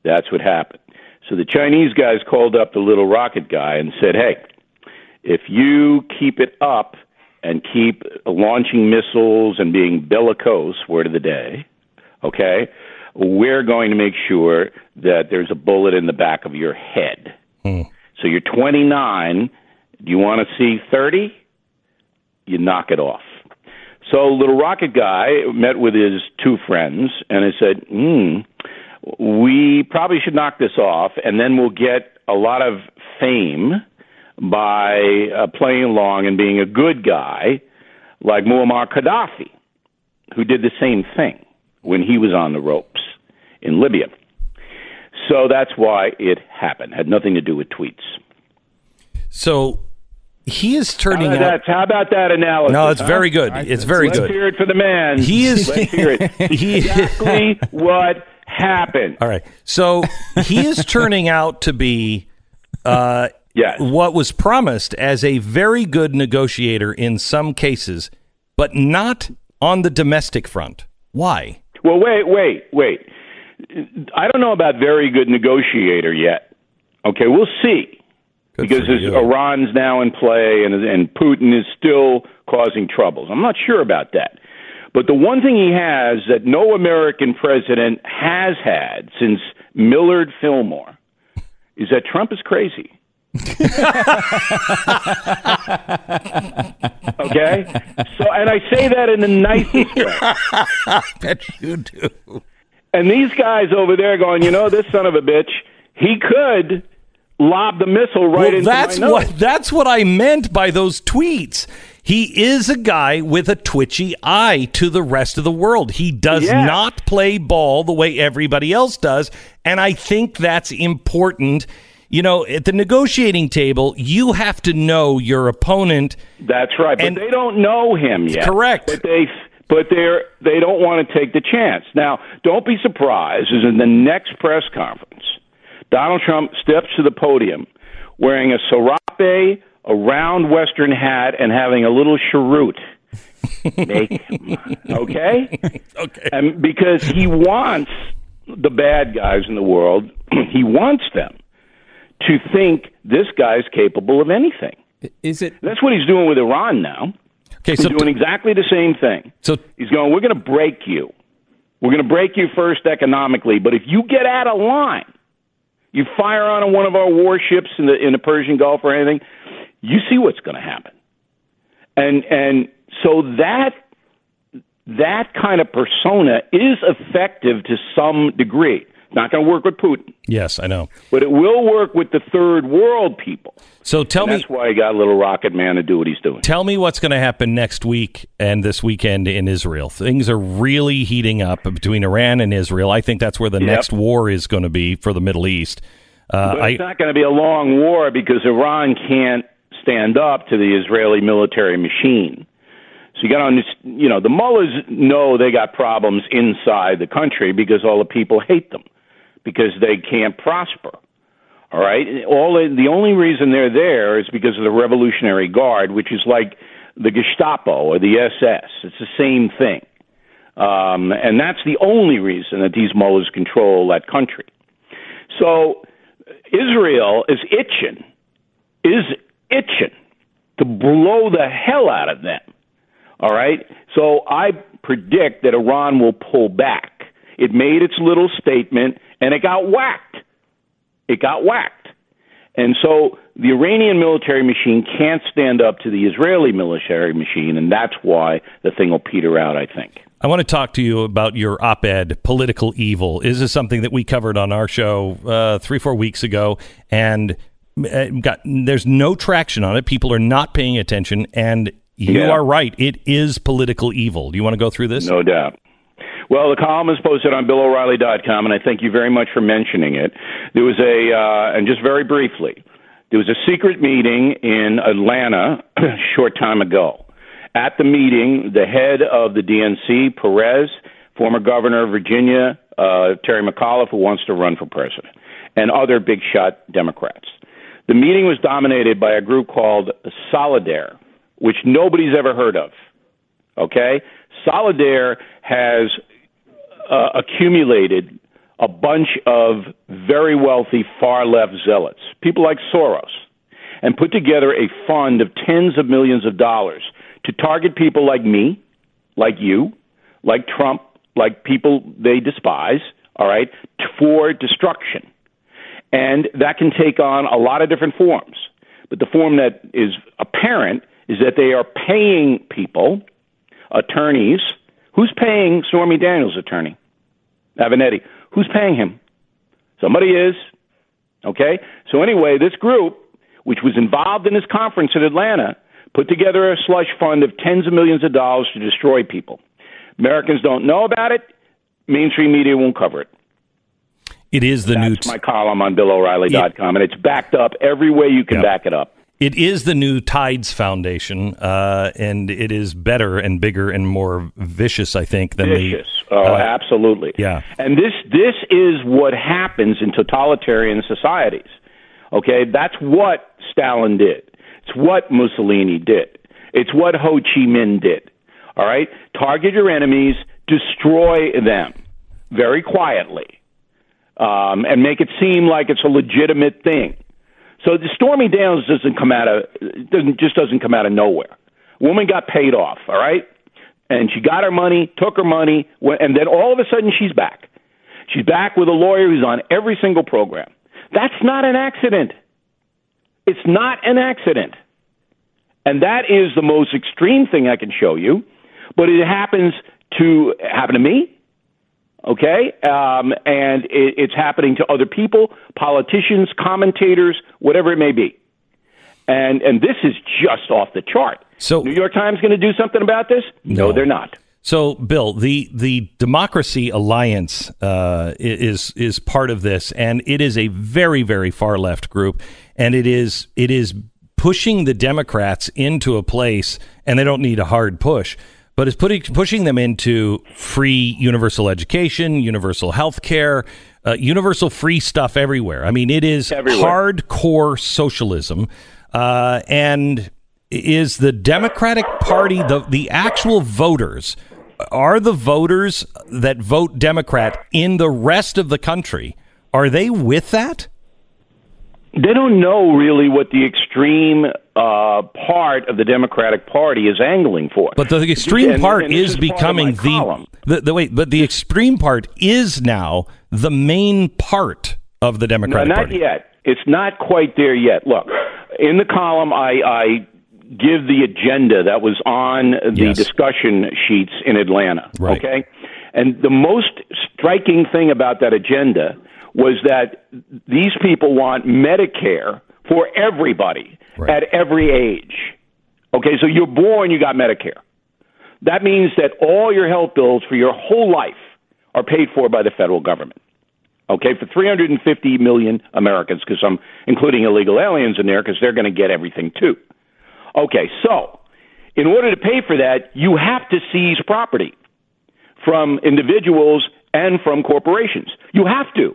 That's what happened. So the Chinese guys called up the little rocket guy and said, hey, if you keep it up and keep launching missiles and being bellicose, word of the day, okay, we're going to make sure that there's a bullet in the back of your head. Hmm. So you're 29. Do you want to see 30? You knock it off. So little rocket guy met with his two friends and he said, "Hmm, we probably should knock this off, and then we'll get a lot of fame by uh, playing along and being a good guy like Muammar Gaddafi, who did the same thing when he was on the ropes in Libya. So that's why it happened. Had nothing to do with tweets. So he is turning how about, out. that, how about that analysis? No, it's huh? very good. It's very Let's good. hear it for the man. He is- Let's hear it. <laughs> Exactly what happened. All right. So he is turning out to be uh, what was promised as a very good negotiator in some cases, but not on the domestic front. Why? Well, wait, wait, wait. I don't know about very good negotiator yet. Okay, we'll see. Because there's, Iran's now in play and and Putin is still causing troubles. I'm not sure about that. But the one thing he has that no American president has had since Millard Fillmore is that Trump is crazy. <laughs> okay? So and I say that in the nicest way. I <laughs> bet you do. And these guys over there going, you know, this son of a bitch, he could lob the missile right well, into that's my nose. what that's what I meant by those tweets. He is a guy with a twitchy eye to the rest of the world. He does Yeah. not play ball the way everybody else does, and I think that's important. You know, at the negotiating table, you have to know your opponent. That's right, but they don't know him yet. Correct. But they but they're they don't want to take the chance. Now, don't be surprised as in the next press conference, Donald Trump steps to the podium wearing a serape, a round western hat, and having a little cheroot. Make <laughs> okay? okay. And because he wants the bad guys in the world, <clears throat> he wants them to think this guy's capable of anything. Is it? That's what he's doing with Iran now. Okay, he's so doing exactly the same thing. So he's going, we're going to break you. We're going to break you first economically, but if you get out of line, you fire on one of our warships in the in the Persian Gulf or anything, you see what's going to happen. And and so that that kind of persona is effective to some degree. It's not going to work with Putin, Yes, I know. but it will work with the third world people. So tell And me, that's why he got little rocket man to do what he's doing. tell me what's going to happen next week and this weekend in Israel. Things are really heating up between Iran and Israel. I think that's where the Yep. next war is going to be for the Middle East. Uh, but I, it's not going to be a long war because Iran can't stand up to the Israeli military machine. So you got to understand, you know, the mullahs know they got problems inside the country because all the people hate them because they can't prosper. All right, all the only reason they're there is because of the Revolutionary Guard, which is like the Gestapo or the SS. It's the same thing, um, and that's the only reason that these mullahs control that country. So Israel is itching, is itching to blow the hell out of them. All right? So I predict that Iran will pull back. It made its little statement and it got whacked. It got whacked. And so the Iranian military machine can't stand up to the Israeli military machine, and that's why the thing will peter out, I think. I want to talk to you about your op ed, Political Evil. Is this something that we covered on our show uh, three, four weeks ago? And uh, got there's no traction on it. People are not paying attention. And you Yeah. are right. It is political evil. Do you want to go through this? No doubt. Well, the column is posted on BillO'Reilly.com, and I thank you very much for mentioning it. There was a, uh, and just very briefly, there was a secret meeting in Atlanta a <clears throat> short time ago. At the meeting, the head of the DNC, Perez, former governor of Virginia, uh, Terry McAuliffe, who wants to run for president, and other big shot Democrats. The meeting was dominated by a group called Solidaire, which nobody's ever heard of. Okay? Solidaire has uh, accumulated a bunch of very wealthy far left zealots, people like Soros, and put together a fund of tens of millions of dollars to target people like me, like you, like Trump, like people they despise, all right, for destruction. And that can take on a lot of different forms. But the form that is apparent is that they are paying people, attorneys. Who's paying Stormy Daniels' attorney? Avenatti. Who's paying him? Somebody is. Okay? So, anyway, this group, which was involved in this conference in Atlanta, put together a slush fund of tens of millions of dollars to destroy people. Americans don't know about it. Mainstream media won't cover it. It is the That's new. my column on BillO'Reilly.com, and it's backed up every way you can Yeah. back it up. It is the new Tides Foundation, uh, and it is better and bigger and more vicious, I think, than Vicious. the. Oh, uh, absolutely. Yeah. And this this is what happens in totalitarian societies. Okay, that's what Stalin did. It's what Mussolini did. It's what Ho Chi Minh did. All right, target your enemies, destroy them very quietly, um, and make it seem like it's a legitimate thing. So the Stormy Daniels doesn't come out of doesn't just doesn't come out of nowhere. Woman got paid off. All right and she got her money, took her money, and then all of a sudden she's back. She's back with a lawyer who's on every single program. That's not an accident. It's not an accident. And that is the most extreme thing I can show you, but it happens to happen to me. Okay, um, and it, it's happening to other people, politicians, commentators, whatever it may be. And and this is just off the chart. So New York Times going to do something about this? No, they're not. So, Bill, the the Democracy Alliance uh, is is part of this, and it is a very very far left group, and it is it is pushing the Democrats into a place, and they don't need a hard push, but it's putting pushing them into free universal education, universal health care. Uh, universal free stuff everywhere. I mean, it is hardcore socialism, uh, and is the Democratic Party the the actual voters? Are the voters that vote Democrat in the rest of the country are they with that? They don't know really what the extreme uh, part of the Democratic Party is angling for. But the extreme And- part and this is part becoming the, the the wait, but the extreme part is now the main part of the No, Democratic not Party. Not yet. It's not quite there yet. Look, in the column, I, I give the agenda that was on the Yes. discussion sheets in Atlanta. Right. Okay, and the most striking thing about that agenda was that these people want Medicare for everybody at every age. Okay, so you're born, you got Medicare. That means that all your health bills for your whole life are paid for by the federal government. Okay, for 350 million Americans, because I'm including illegal aliens in there, because they're going to get everything too. Okay, so in order to pay for that, you have to seize property from individuals and from corporations. You have to.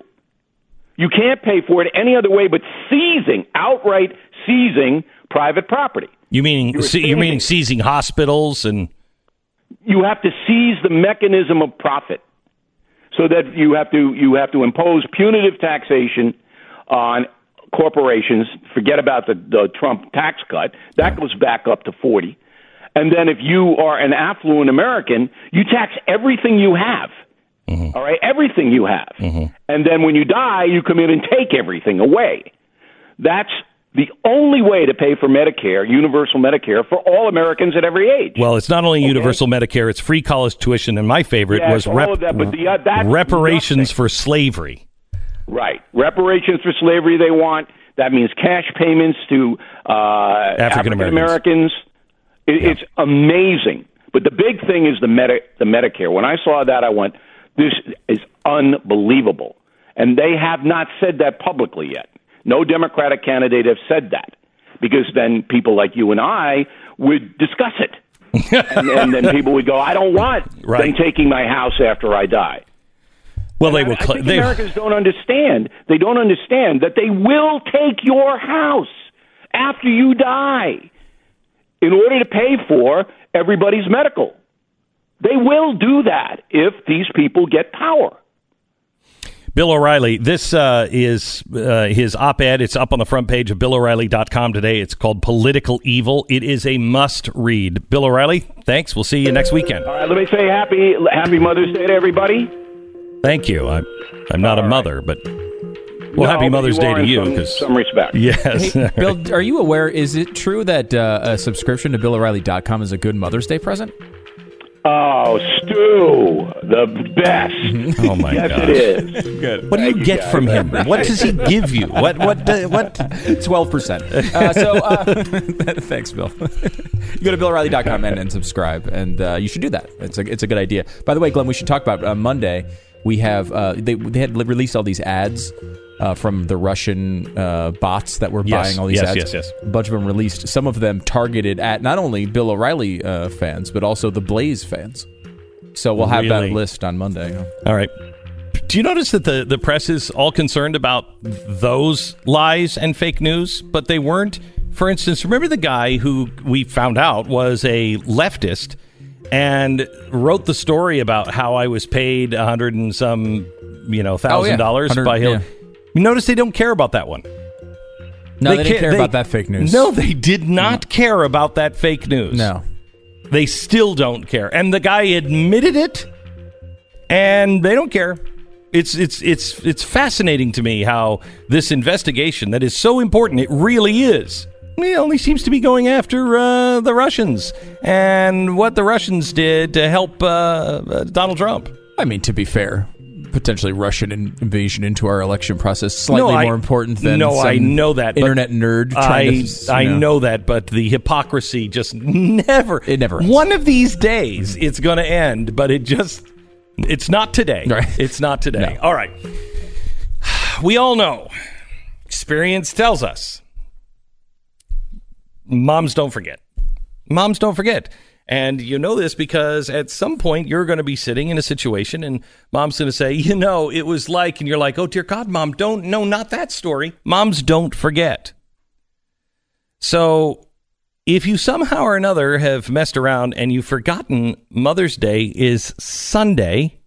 You can't pay for it any other way but seizing, outright seizing private property. You meaning were see, you meaning seizing hospitals and you have to seize the mechanism of profit so that you have to you have to impose punitive taxation on corporations. Forget about the, the Trump tax cut. That goes back up to 40 and then if you are an affluent American you tax everything you have all right everything you have and then when you die you come in and take everything away that's the only way to pay for Medicare, universal Medicare for all Americans at every age. well, it's not only universal Medicare; it's free college tuition, and my favorite Yeah, was of that, the, uh, reparations for slavery. Right. Reparations for slavery they want. That means cash payments to uh, African Americans. It, It's amazing. But the big thing is the, Medi- the Medicare. When I saw that, I went, this is unbelievable. And they have not said that publicly yet. No Democratic candidate have said that because then people like you and I would discuss it. <laughs> and, and then people would go, I don't want them taking my house after I die. Well, they I- will. I Cl- think they, Americans don't understand. They don't understand that they will take your house after you die in order to pay for everybody's medical. They will do that if these people get power. Bill O'Reilly, this uh, is uh, his op ed. It's up on the front page of BillO'Reilly.com today. It's called Political Evil. It is a must read. Bill O'Reilly, thanks. We'll see you next weekend. All right, let me say happy Happy Mother's Day to everybody. Thank you. I'm, I'm not a mother, but well, No, happy Mother's Day to in you. some- Because some respect. Yes. Hey, <laughs> Bill, are you aware? Is it true that uh, a subscription to BillO'Reilly.com is a good Mother's Day present? Oh, Stu, the best. <laughs> Oh my yes, gosh. it is. Good. What do you you, get guys. from him? What does he <laughs> give you? What what uh, what? Twelve percent. Uh, so uh, <laughs> thanks, Bill. you go to BillO'Reilly.com and, and subscribe, and uh, you should do that. It's a it's a good idea. By the way, Glenn, we should talk about uh, Monday. We have uh, they they had released all these ads. Uh, from the Russian uh, bots that were Yes, buying all these yes, ads, yes, yes. yes. a bunch of them released. Some of them targeted at not only Bill O'Reilly uh, fans, but also the Blaze fans. So we'll have Really? that list on Monday. All right. Do you notice that the, the press is all concerned about those lies and fake news, but they weren't? For instance, remember the guy who we found out was a leftist and wrote the story about how I was paid a hundred and some, you know, oh, thousand dollars 100 by Hillary. yeah. You notice they don't care about that one. No, they, didn't ca- care about that fake news. No, they did not care about that fake news. no. They still don't care. And the guy admitted it and they don't care. It's it's it's it's fascinating to me how this investigation that is so important, it really is. It only seems to be going after uh, the Russians and what the Russians did to help uh, uh, Donald Trump. I mean, to be fair, potentially Russian in- invasion into our election process slightly No, I- more important than no, I know that internet nerd trying I, to. I know. know that, but the hypocrisy just never. It never ends. One of these days, it's going to end, but it just. It's not today. Right. It's not today. No. All right. <sighs> We all know. Experience tells us. Moms don't forget. Moms don't forget. And you know this because at some point you're going to be sitting in a situation and mom's going to say, you know, it was like, and you're like, oh, dear God, mom, don't, no, not that story. Moms don't forget. So if you somehow or another have messed around and you've forgotten Mother's Day is Sunday,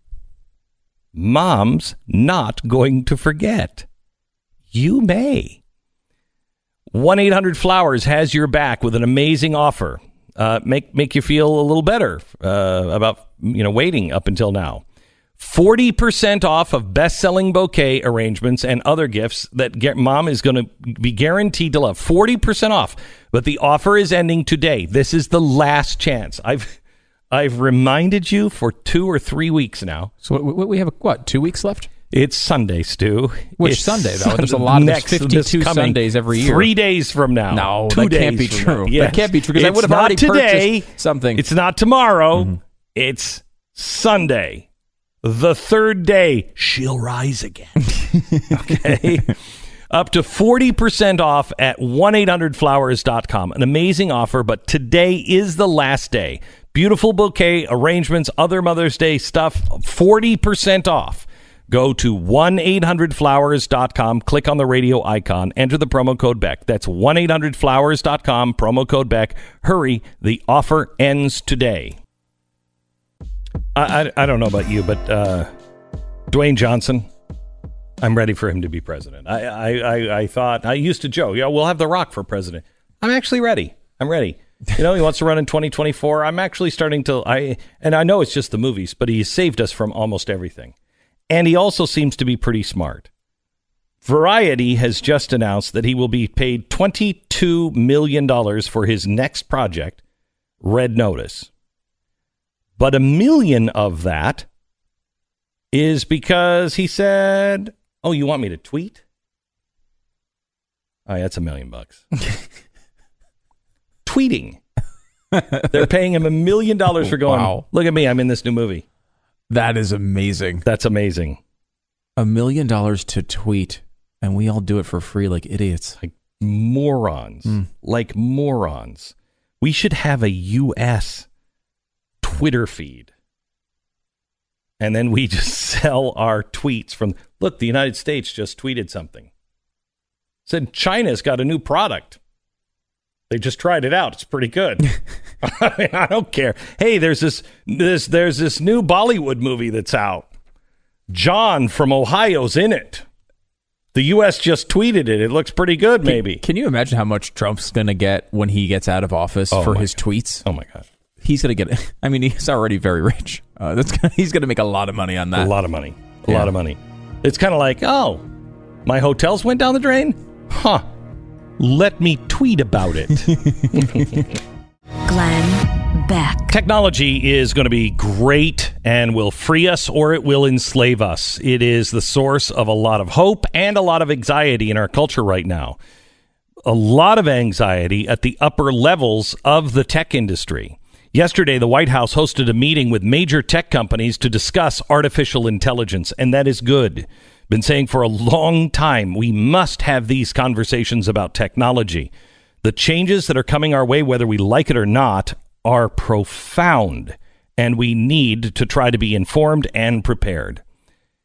mom's not going to forget. You may. 1 800 Flowers has your back with an amazing offer. Uh, make make you feel a little better uh, about you know waiting up until now. 40% off of best-selling bouquet arrangements and other gifts that get, mom is going to be guaranteed to love. 40% off. But the offer is ending today. This is the last chance. I've I've reminded you for 2 or 3 weeks now. So we have what two weeks left? It's Sunday, Stu. Which It's Sunday, though? There's a lot of- there's next- this 52 Sundays every year. Three days from now. No, Two that can't be true. now. That can't be true because I would have already today. purchased something. It's not tomorrow. Mm-hmm. It's Sunday. The third day, she'll rise again. <laughs> okay. Up to 40% off at 1-800-Flowers.com. An amazing offer, but today is the last day. Beautiful bouquet arrangements, other Mother's Day stuff, 40% off. Go to 1-800-Flowers.com, click on the radio icon, enter the promo code Beck. That's 1-800-Flowers.com, promo code Beck. Hurry, the offer ends today. I, I, I don't know about you, but uh, Dwayne Johnson, I'm ready for him to be president. I, I, I, I thought, I used to joke, yeah, we'll have The Rock for president. I'm actually ready. I'm ready. You know, he wants to run in 2024. I'm actually starting to, I, and I know it's just the movies, but he saved us from almost everything. And he also seems to be pretty smart. Variety has just announced that he will be paid $22 million for his next project, Red Notice. But a million of that is because he said, Oh, you want me to tweet? Oh, yeah, that's a million bucks. <laughs> Tweeting. They're paying him a million dollars for going, Wow. Look at me, I'm in this new movie. That is amazing. That's amazing. A million dollars to tweet, and we all do it for free like idiots. Like morons. Hmm. Like morons. We should have a U.S. Twitter feed. And then we <laughs> just sell our tweets from, look, the United States just tweeted something. Said China's got a new product. They just tried it out. It's pretty good. <laughs> I mean, I don't care. Hey, there's this this there's this new Bollywood movie that's out. John from Ohio's in it. The U.S. just tweeted it. It looks pretty good, maybe. Can you imagine how much Trump's going to get when he gets out of office Oh for his tweets? Oh my god, He's going to get. <laughs> I mean, he's already very rich. Uh, that's gonna, he's going to make a lot of money on that. a lot of money. A Yeah. lot of money. It's kind of like, oh, my hotels went down the drain? Huh. Let me tweet about it. <laughs> Glenn Beck. Technology is going to be great and will free us or it will enslave us. It is the source of a lot of hope and a lot of anxiety in our culture right now. A lot of anxiety at the upper levels of the tech industry. Yesterday, the White House hosted a meeting with major tech companies to discuss artificial intelligence, and that is good. Been saying for a long time we must have these conversations about technology. The changes that are coming our way, whether we like it or not, are profound, and we need to try to be informed and prepared.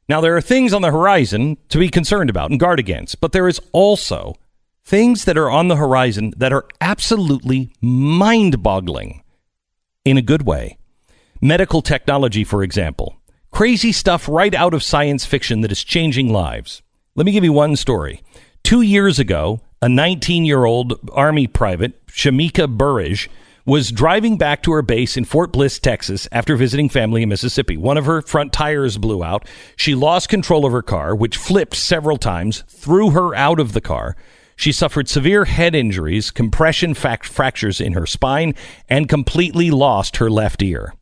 Now, there are things on the horizon to be concerned about and guard against, but there is also things that are on the horizon that are absolutely mind boggling in a good way. Medical technology, for example. Crazy stuff right out of science fiction that is changing lives. Let me give you one story. Two years ago, a 19 year old Army private, Shamika Burrage, was driving back to her base in Fort Bliss, Texas, after visiting family in Mississippi. One of her front tires blew out. She lost control of her car, which flipped several times, threw her out of the car. She suffered severe head injuries, compression fractures in her spine, and completely lost her left ear.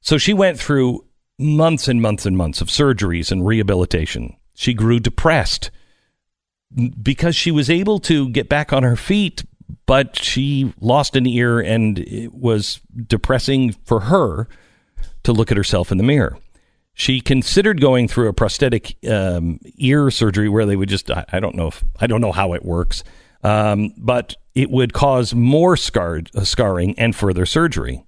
So she went through months and months and months of surgeries and rehabilitation. She grew depressed because she was able to get back on her feet, but she lost an ear and it was depressing for her to look at herself in the mirror. She considered going through a prosthetic um, ear surgery where they would just, I, I, don't know if, I don't know how it works, um, but it would cause more scarred, uh, scarring and further surgery.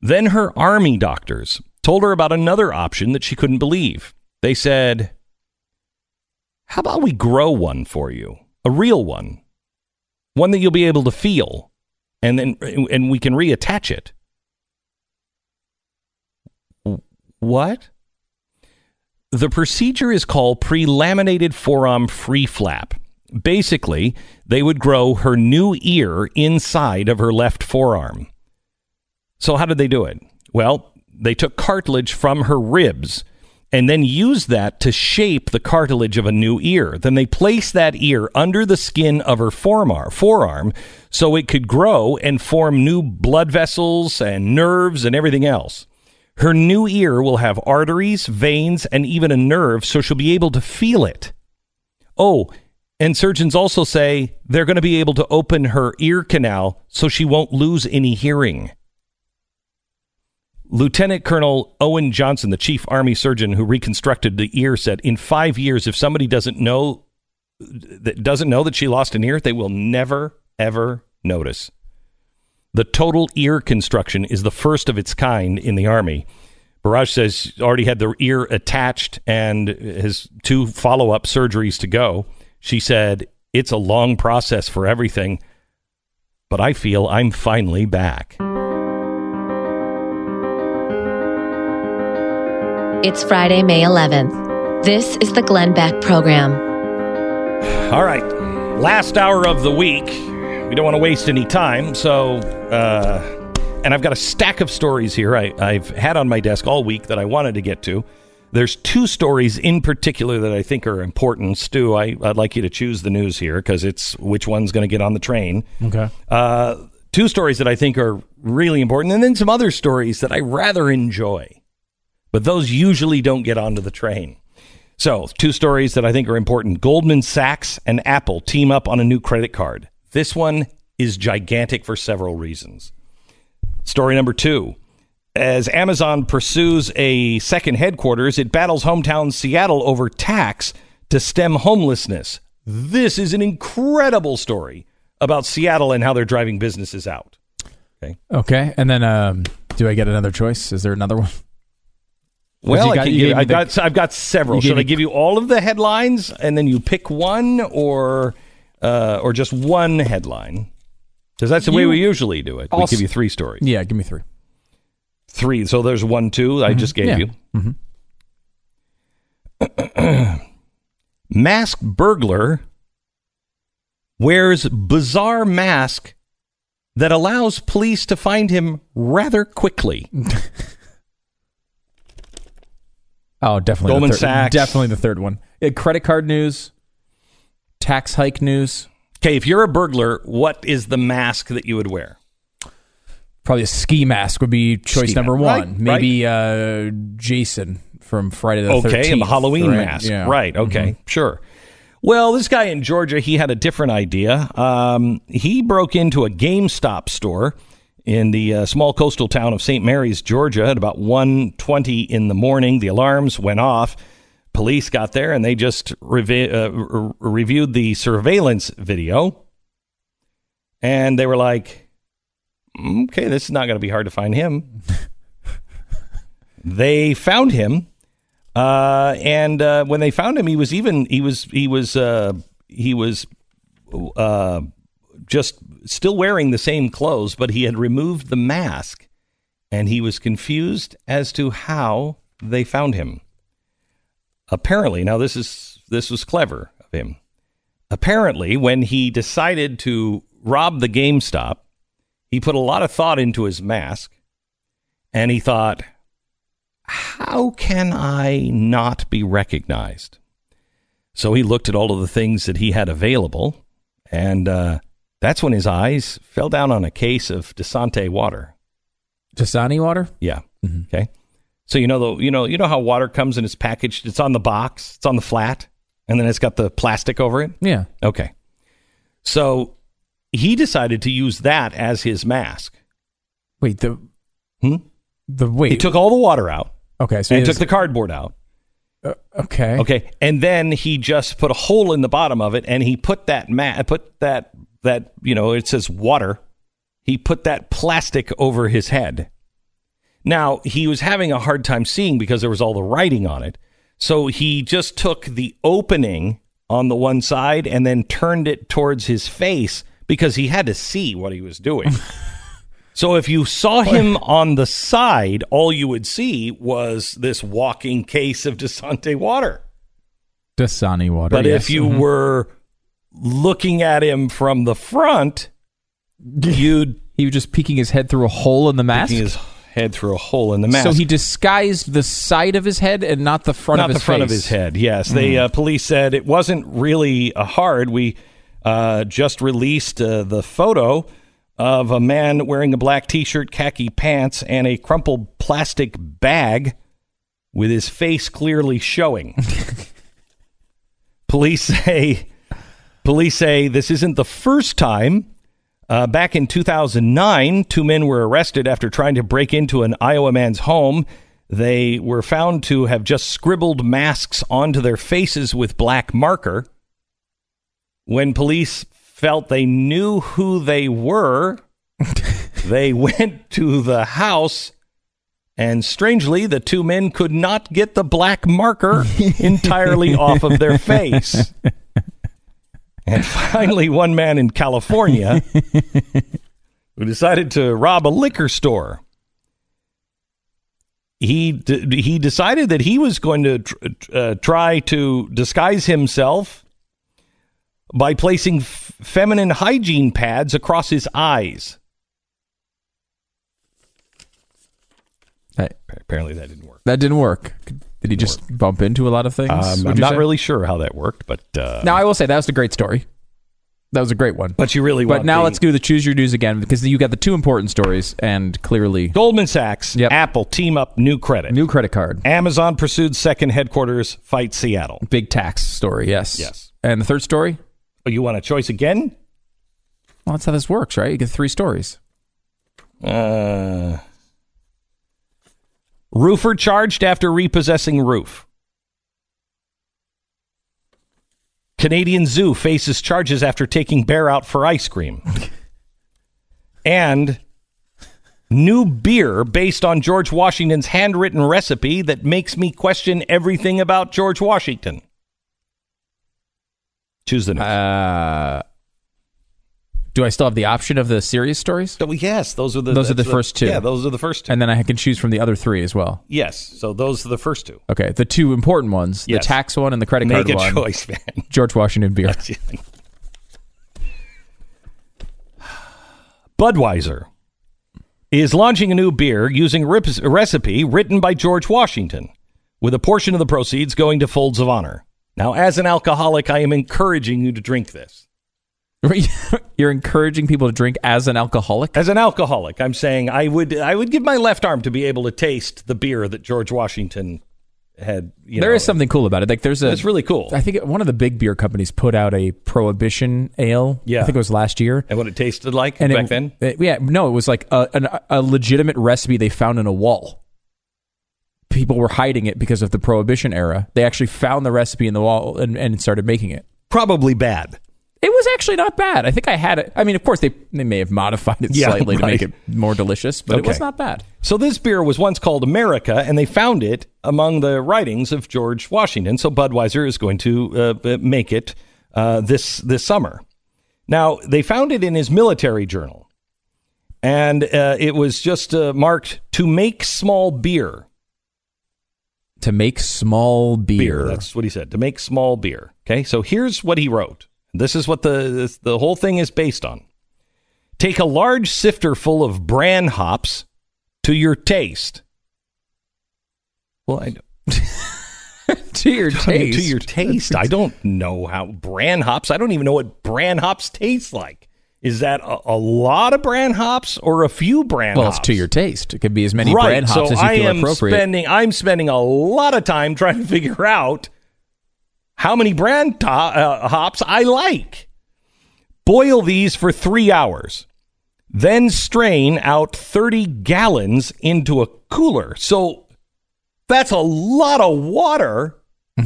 Then her army doctors told her about another option that she couldn't believe. They said, How about we grow one for you? A real one. One that you'll be able to feel. And then and we can reattach it. What? The procedure is called pre-laminated forearm free flap. Basically, they would grow her new ear inside of her left forearm. So how did they do it? Well, they took cartilage from her ribs and then used that to shape the cartilage of a new ear. Then they placed that ear under the skin of her forearm, forearm so it could grow and form new blood vessels and nerves and everything else. Her new ear will have arteries, veins, and even a nerve, so she'll be able to feel it. Oh, and surgeons also say they're going to be able to open her ear canal so she won't lose any hearing. Lieutenant Colonel Owen Johnson, the chief army surgeon who reconstructed the ear, said, "In five years, if somebody doesn't know that doesn't know that she lost an ear, they will never ever notice." The total ear construction is the first of its kind in the army. Burrage says already had the ear attached and has two follow up surgeries to go. She said, It's a long process for everything, but I feel I'm finally back. It's Friday, May 11th. This is the Glenn Beck Program. All right. Last hour of the week. We don't want to waste any time. So, uh, and I've got a stack of stories here I, I've had on my desk all week that I wanted to get to. There's two stories in particular that I think are important. Stu, I, would like you to choose the news here because it's which one's going to get on the train. Okay. Uh, two stories that I think are really important, and then some other stories that I rather enjoy but those usually don't get onto the train. So, two stories that I think are important Goldman Sachs and Apple team up on a new credit card. This one is gigantic for several reasons. Story number two. As Amazon pursues a second headquarters, it battles hometown Seattle over tax to stem homelessness. This is an incredible story about Seattle and how they're driving businesses out. Okay. Okay. And then, um, do I get another choice? Is there another one? Well, got, I give, I've, the, got, I've got several. Should I give you all of the headlines and then you pick one, or uh, or just one headline? Because that's the you, way we usually do it. We give you three stories. Yeah, give me three. Three. So there's one, 2 mm-hmm. I just gave yeah. you. Mm-hmm. <clears throat> Masked burglar wears bizarre mask that allows police to find him rather quickly. <laughs> Oh, definitely. Goldman the third, Sachs. Definitely the third one. Uh, credit card news, tax hike news. Okay, if you're a burglar, what is the mask that you would wear? Probably a ski mask would be choice Ski number mask. one. Right, Maybe uh, Jason from Friday the okay, 13th. and the Halloween right? mask. Yeah. Right. Okay. Mhm. Sure. Well, this guy in Georgia, he had a different idea. Um, he broke into a GameStop store in the uh, small coastal town of St. Mary's, Georgia, at about 1.20 in the morning. The alarms went off. Police got there and they just revi- uh, re- reviewed the surveillance video. And they were like, okay, this is not going to be hard to find him. <laughs> they found him uh, and uh, when they found him, he was even he was he was uh, he was uh, just still wearing the same clothes, but he had removed the mask, and he was confused as to how they found him. Apparently, now this is this was clever of him. Apparently, when he decided to rob the GameStop, he put a lot of thought into his mask, and he thought, how can I not be recognized? So he looked at all of the things that he had available, and uh, that's when his eyes fell down on a case of Desante water. Dasani water? Yeah. Okay. So you know the you know you know how water comes and it's packaged. It's on the box. It's on the flat, and then it's got the plastic over it. Yeah. Okay. So he decided to use that as his mask. Wait, the Hmm? the wait. He took all the water out. Okay, so he took the cardboard out. okay. Okay, and then he just put a hole in the bottom of it, and he put that mat, put that that you know it says water. He put that plastic over his head. Now he was having a hard time seeing because there was all the writing on it. So he just took the opening on the one side and then turned it towards his face because he had to see what he was doing. <laughs> So if you saw him on the side, all you would see was this walking case of Desante water. Dasani water. But yes. if you Mhm. were looking at him from the front, <laughs> you'd he was just peeking his head through a hole in the mask. his head through a hole in the mask. So he disguised the side of his head and not the front not of the his front of his head. Yes, they Mm. uh, police said it wasn't really uh, hard. We uh, just released uh, the photo of a man wearing a black T-shirt, khaki pants, and a crumpled plastic bag with his face clearly showing. <laughs> police say police say this isn't the first time. Uh, back in 2009, two men were arrested after trying to break into an Iowa man's home. They were found to have just scribbled masks onto their faces with black marker. When police felt they knew who they were, <laughs> they went to the house, and strangely, the two men could not get the black marker <laughs> entirely off of their face. <laughs> And finally, one man in California <laughs> who decided to rob a liquor store. He d- he decided that he was going to tr- uh, try to disguise himself by placing f- feminine hygiene pads across his eyes. Hey. Apparently, that didn't work. That didn't work. Did he just bump into a lot of things? Um, I'm not say? really sure how that worked, but uh, Now I will say that was a great story. That was a great one. But you really But now the- let's do the choose your news again because you got the two important stories and clearly Goldman Sachs, Apple team up new credit. New credit card. Amazon pursued second headquarters fight Seattle. Big tax story, yes. Yes. And the third story? Oh, you want a choice again? Well, that's how this works, right? You get three stories. Uh, roofer charged after repossessing roof. Canadian Zoo faces charges after taking bear out for ice cream. <laughs> and new beer based on George Washington's handwritten recipe that makes me question everything about George Washington. Choose the news. Uh, do I still have the option of the serious stories? Oh, yes, those are the those are the that's first two. Yeah, those are the first two. And then I can choose from the other three as well. Yes, so those are the first two. Okay, the two important ones, Yes. the tax one and the credit Make card a one. choice, man. <laughs> George Washington beer. Budweiser is launching a new beer using a a recipe written by George Washington, with a portion of the proceeds going to Folds of Honor. Now, as an alcoholic, I am encouraging you to drink this. <laughs> You're encouraging people to drink as an alcoholic. As an alcoholic, I'm saying I would I would give my left arm to be able to taste the beer that George Washington had. You There know, is something cool about it. Like there's a. It's really cool. I think one of the big beer companies put out a prohibition ale. Yeah. I think it was last year. and what it tasted like And back it- then. it- yeah, no, it was like a, an, a legitimate recipe they found in a wall. People were hiding it because of the prohibition era. They actually found the recipe in the wall and, and started making it. Probably bad. It was actually not bad. I think I had it. I mean, of course, they they may have modified it <laughs> Yeah, slightly to make it more delicious, but it was not bad. So this beer was once called America, and they found it among the writings of George Washington. So Budweiser is going to uh, make it uh, this this summer. Now they found it in his military journal, and uh, it was just uh, marked to make small beer. To make small beer. That's what he said. To make small beer. Okay. So here's what he wrote. This is what the this, the whole thing is based on. Take a large sifter full of bran hops to your taste. Well, I don't <laughs> to your <laughs> taste. to your taste. I don't know how bran hops. I don't even know what bran hops taste like. Is that a, a lot of bran hops or a few bran well, hops? Well, it's to your taste. It could be as many right. bran hops so as you I feel am appropriate. spending. I'm spending a lot of time trying to figure out how many brand to- uh, hops I like. Boil these for three hours, then strain out 30 gallons into a cooler. So that's a lot of water. <laughs>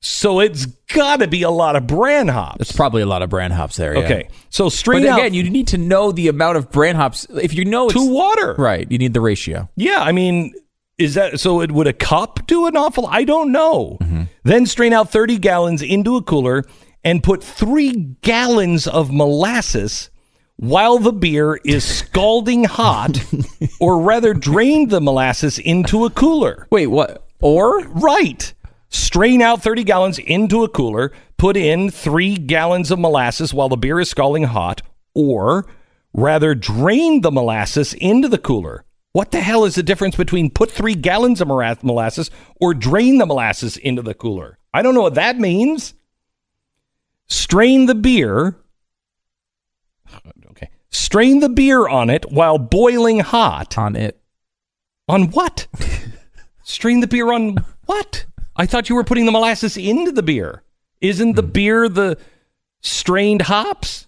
so it's got to be a lot of bran hops. It's probably a lot of bran hops there. yeah. Okay, so strain But out again, you need to know the amount of bran hops. If you know it's to water. right, you need the ratio. Yeah, I mean, is that so? It would a cup do an awful? I don't know. Mm-hmm. Then strain out thirty gallons into a cooler and put three gallons of molasses while the beer is <laughs> scalding hot, or rather, drain the molasses into a cooler. Wait, what? Or right? Strain out 30 gallons into a cooler, put in three gallons of molasses while the beer is scalding hot, or rather, drain the molasses into the cooler. What the hell is the difference between put three gallons of molasses or drain the molasses into the cooler? I don't know what that means. Strain the beer. <sighs> Okay. Strain the beer on it while boiling hot. on it. On what? <laughs> Strain the beer on what? I thought you were putting the molasses into the beer. Isn't the hmm. beer the strained hops?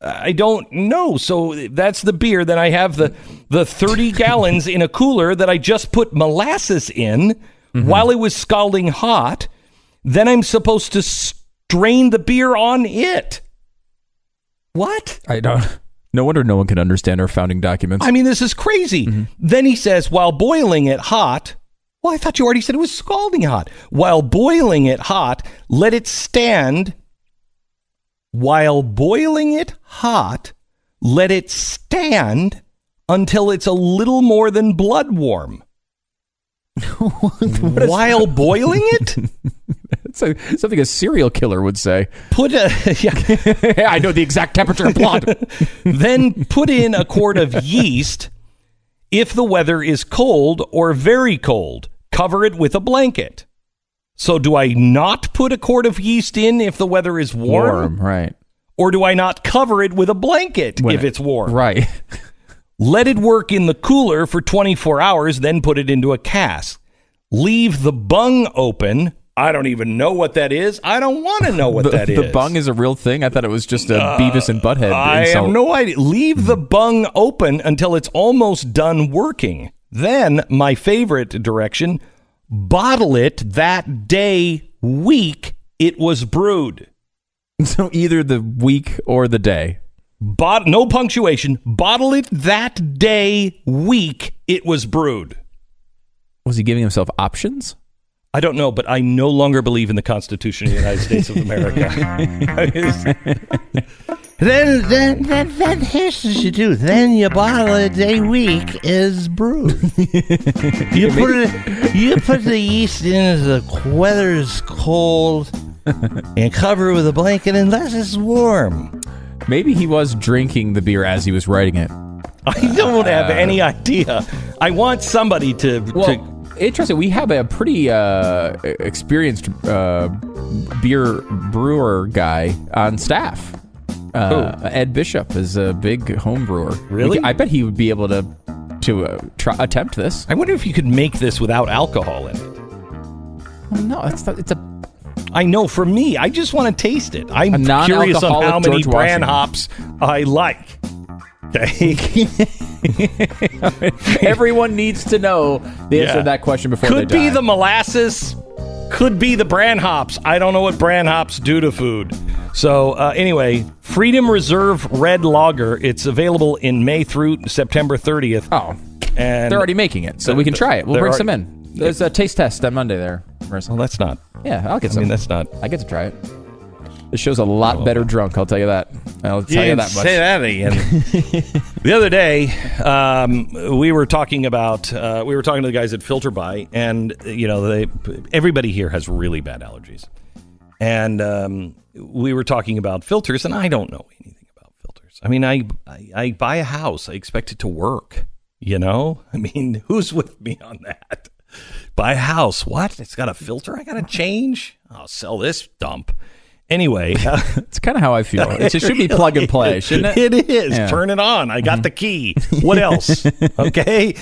I don't know. So that's the beer. Then I have the the 30 gallons in a cooler that I just put molasses in mm-hmm. while it was scalding hot. Then I'm supposed to strain the beer on it. What? I don't. No wonder no one can understand our founding documents. I mean, this is crazy. Mm-hmm. Then he says, while boiling it hot, well, I thought you already said it was scalding hot. While boiling it hot, let it stand. While boiling it hot, let it stand until it's a little more than blood warm. <laughs> <laughs> While boiling it? <laughs> It's a, something a serial killer would say. Put a yeah. I know the exact temperature of blood. then put in a quart of yeast if the weather is cold or very cold. Cover it with a blanket. So, do I not put a quart of yeast in if the weather is warm? Warm, right? Or do I not cover it with a blanket When if it- it's warm? Right. <laughs> Let it work in the cooler for 24 hours, then put it into a cask. Leave the bung open. I don't even know what that is. I don't want to know what the, that is. the bung is a real thing. I thought it was just a uh, Beavis and Butthead. I insult. have no idea. Leave the hmm. bung open until it's almost done working. Then, my favorite direction bottle it that day, week it was brewed. <laughs> So either the week or the day. Bot- no punctuation. Bottle it that day, week it was brewed. Was he giving himself options? I don't know, but I no longer believe in the Constitution of the United States of America. <laughs> <laughs> Then, then, then, then here's what you do. Then you bottle it a week is brewed. <laughs> you put it, you put the yeast in as the weather is cold, <laughs> and cover it with a blanket unless it's warm. Maybe he was drinking the beer as he was writing it. I don't have any idea. I want somebody to, to interesting. We have a pretty uh, experienced uh, beer brewer guy on staff. Uh, Ed Bishop is a big home brewer. Really? I bet he would be able to to uh, try, attempt this. I wonder if you could make this without alcohol in it. No, it's not, it's a I know. For me, I just want to taste it. I'm curious on how many George brand Washington. hops I like. <laughs> Okay. Everyone needs to know the answer Yeah. to that question before Could they die. be the molasses. Could be the bran hops. I don't know what bran hops do to food. So uh, anyway, Freedom Reserve Red Lager. It's available in May through September 30th. Oh, and They're already making it, so we can try it. We'll bring already- some in. There's a taste test on Monday there, Marissa. Well, that's not. Yeah, I'll get I some. mean, that's not. I get to try it. This show's a lot better drunk. I'll tell you that. I'll tell you didn't that much. Say that again. <laughs> the other day, um, we were talking about uh, we were talking to the guys at FilterBuy, and you know, they everybody here has really bad allergies, and um, we were talking about filters, and I don't know anything about filters. I mean, I, I I buy a house, I expect it to work. You know, I mean, <laughs> who's with me on that? Buy a house, what? It's got a filter. I got to change. I'll sell this dump. Anyway, uh, <laughs> It's kind of how I feel. <laughs> It should be plug and play, shouldn't it? It is. Yeah. Turn it on. I got the key. What else? <laughs> okay.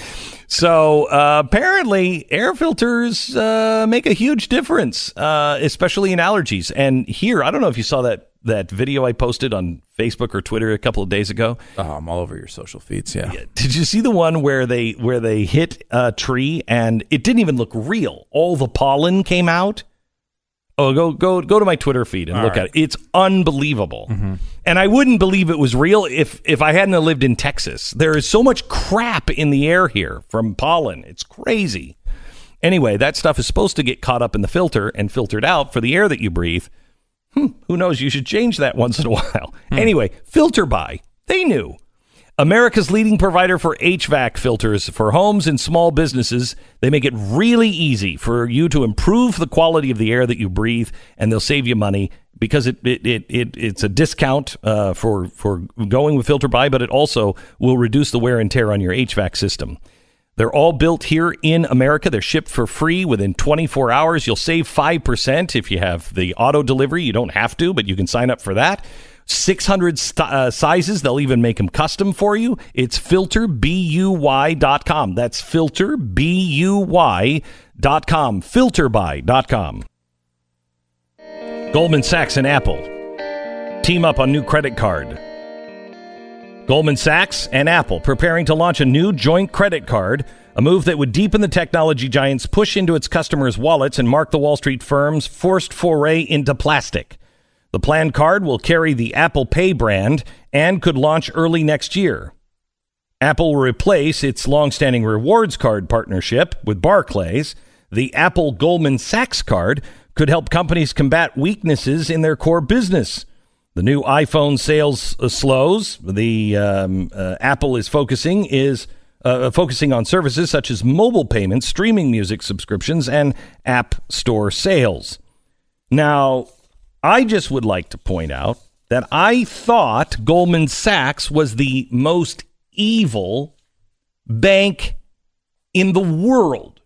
So uh, apparently, air filters uh, make a huge difference, uh, especially in allergies. And here, I don't know if you saw that that video I posted on Facebook or Twitter a couple of days ago. Oh, I'm all over your social feeds. Yeah. Did you see the one where they where they hit a tree and it didn't even look real? All the pollen came out. Oh, go go go to my Twitter feed and All look right. at it. It's unbelievable. And I wouldn't believe it was real if if I hadn't lived in Texas. There is so much crap in the air here from pollen. It's crazy. Anyway, that stuff is supposed to get caught up in the filter and filtered out for the air that you breathe. Hmm, who knows? You should change that <laughs> once in a while. Anyway, FilterBuy. They knew. America's leading provider for HVAC filters for homes and small businesses. They make it really easy for you to improve the quality of the air that you breathe, and they'll save you money because it, it, it, it it's a discount uh, for for going with FilterBuy, but it also will reduce the wear and tear on your HVAC system. They're all built here in America. They're shipped for free within 24 hours. You'll save 5% if you have the auto delivery. You don't have to, but you can sign up for that. 600 st- uh, sizes. They'll even make them custom for you. It's filterbuy.com. That's filterbuy.com. Filterbuy.com. Goldman Sachs and Apple team up on new credit card. Goldman Sachs and Apple preparing to launch a new joint credit card, a move that would deepen the technology giant's push into its customers' wallets and mark the Wall Street firm's forced foray into plastic. The planned card will carry the Apple Pay brand and could launch early next year. Apple will replace its long-standing rewards card partnership with Barclays. The Apple Goldman Sachs card could help companies combat weaknesses in their core business. The new iPhone sales uh, slows. The um, uh, Apple is focusing is uh, focusing on services such as mobile payments, streaming music subscriptions, and app store sales. Now, I just would like to point out that I thought Goldman Sachs was the most evil bank in the world.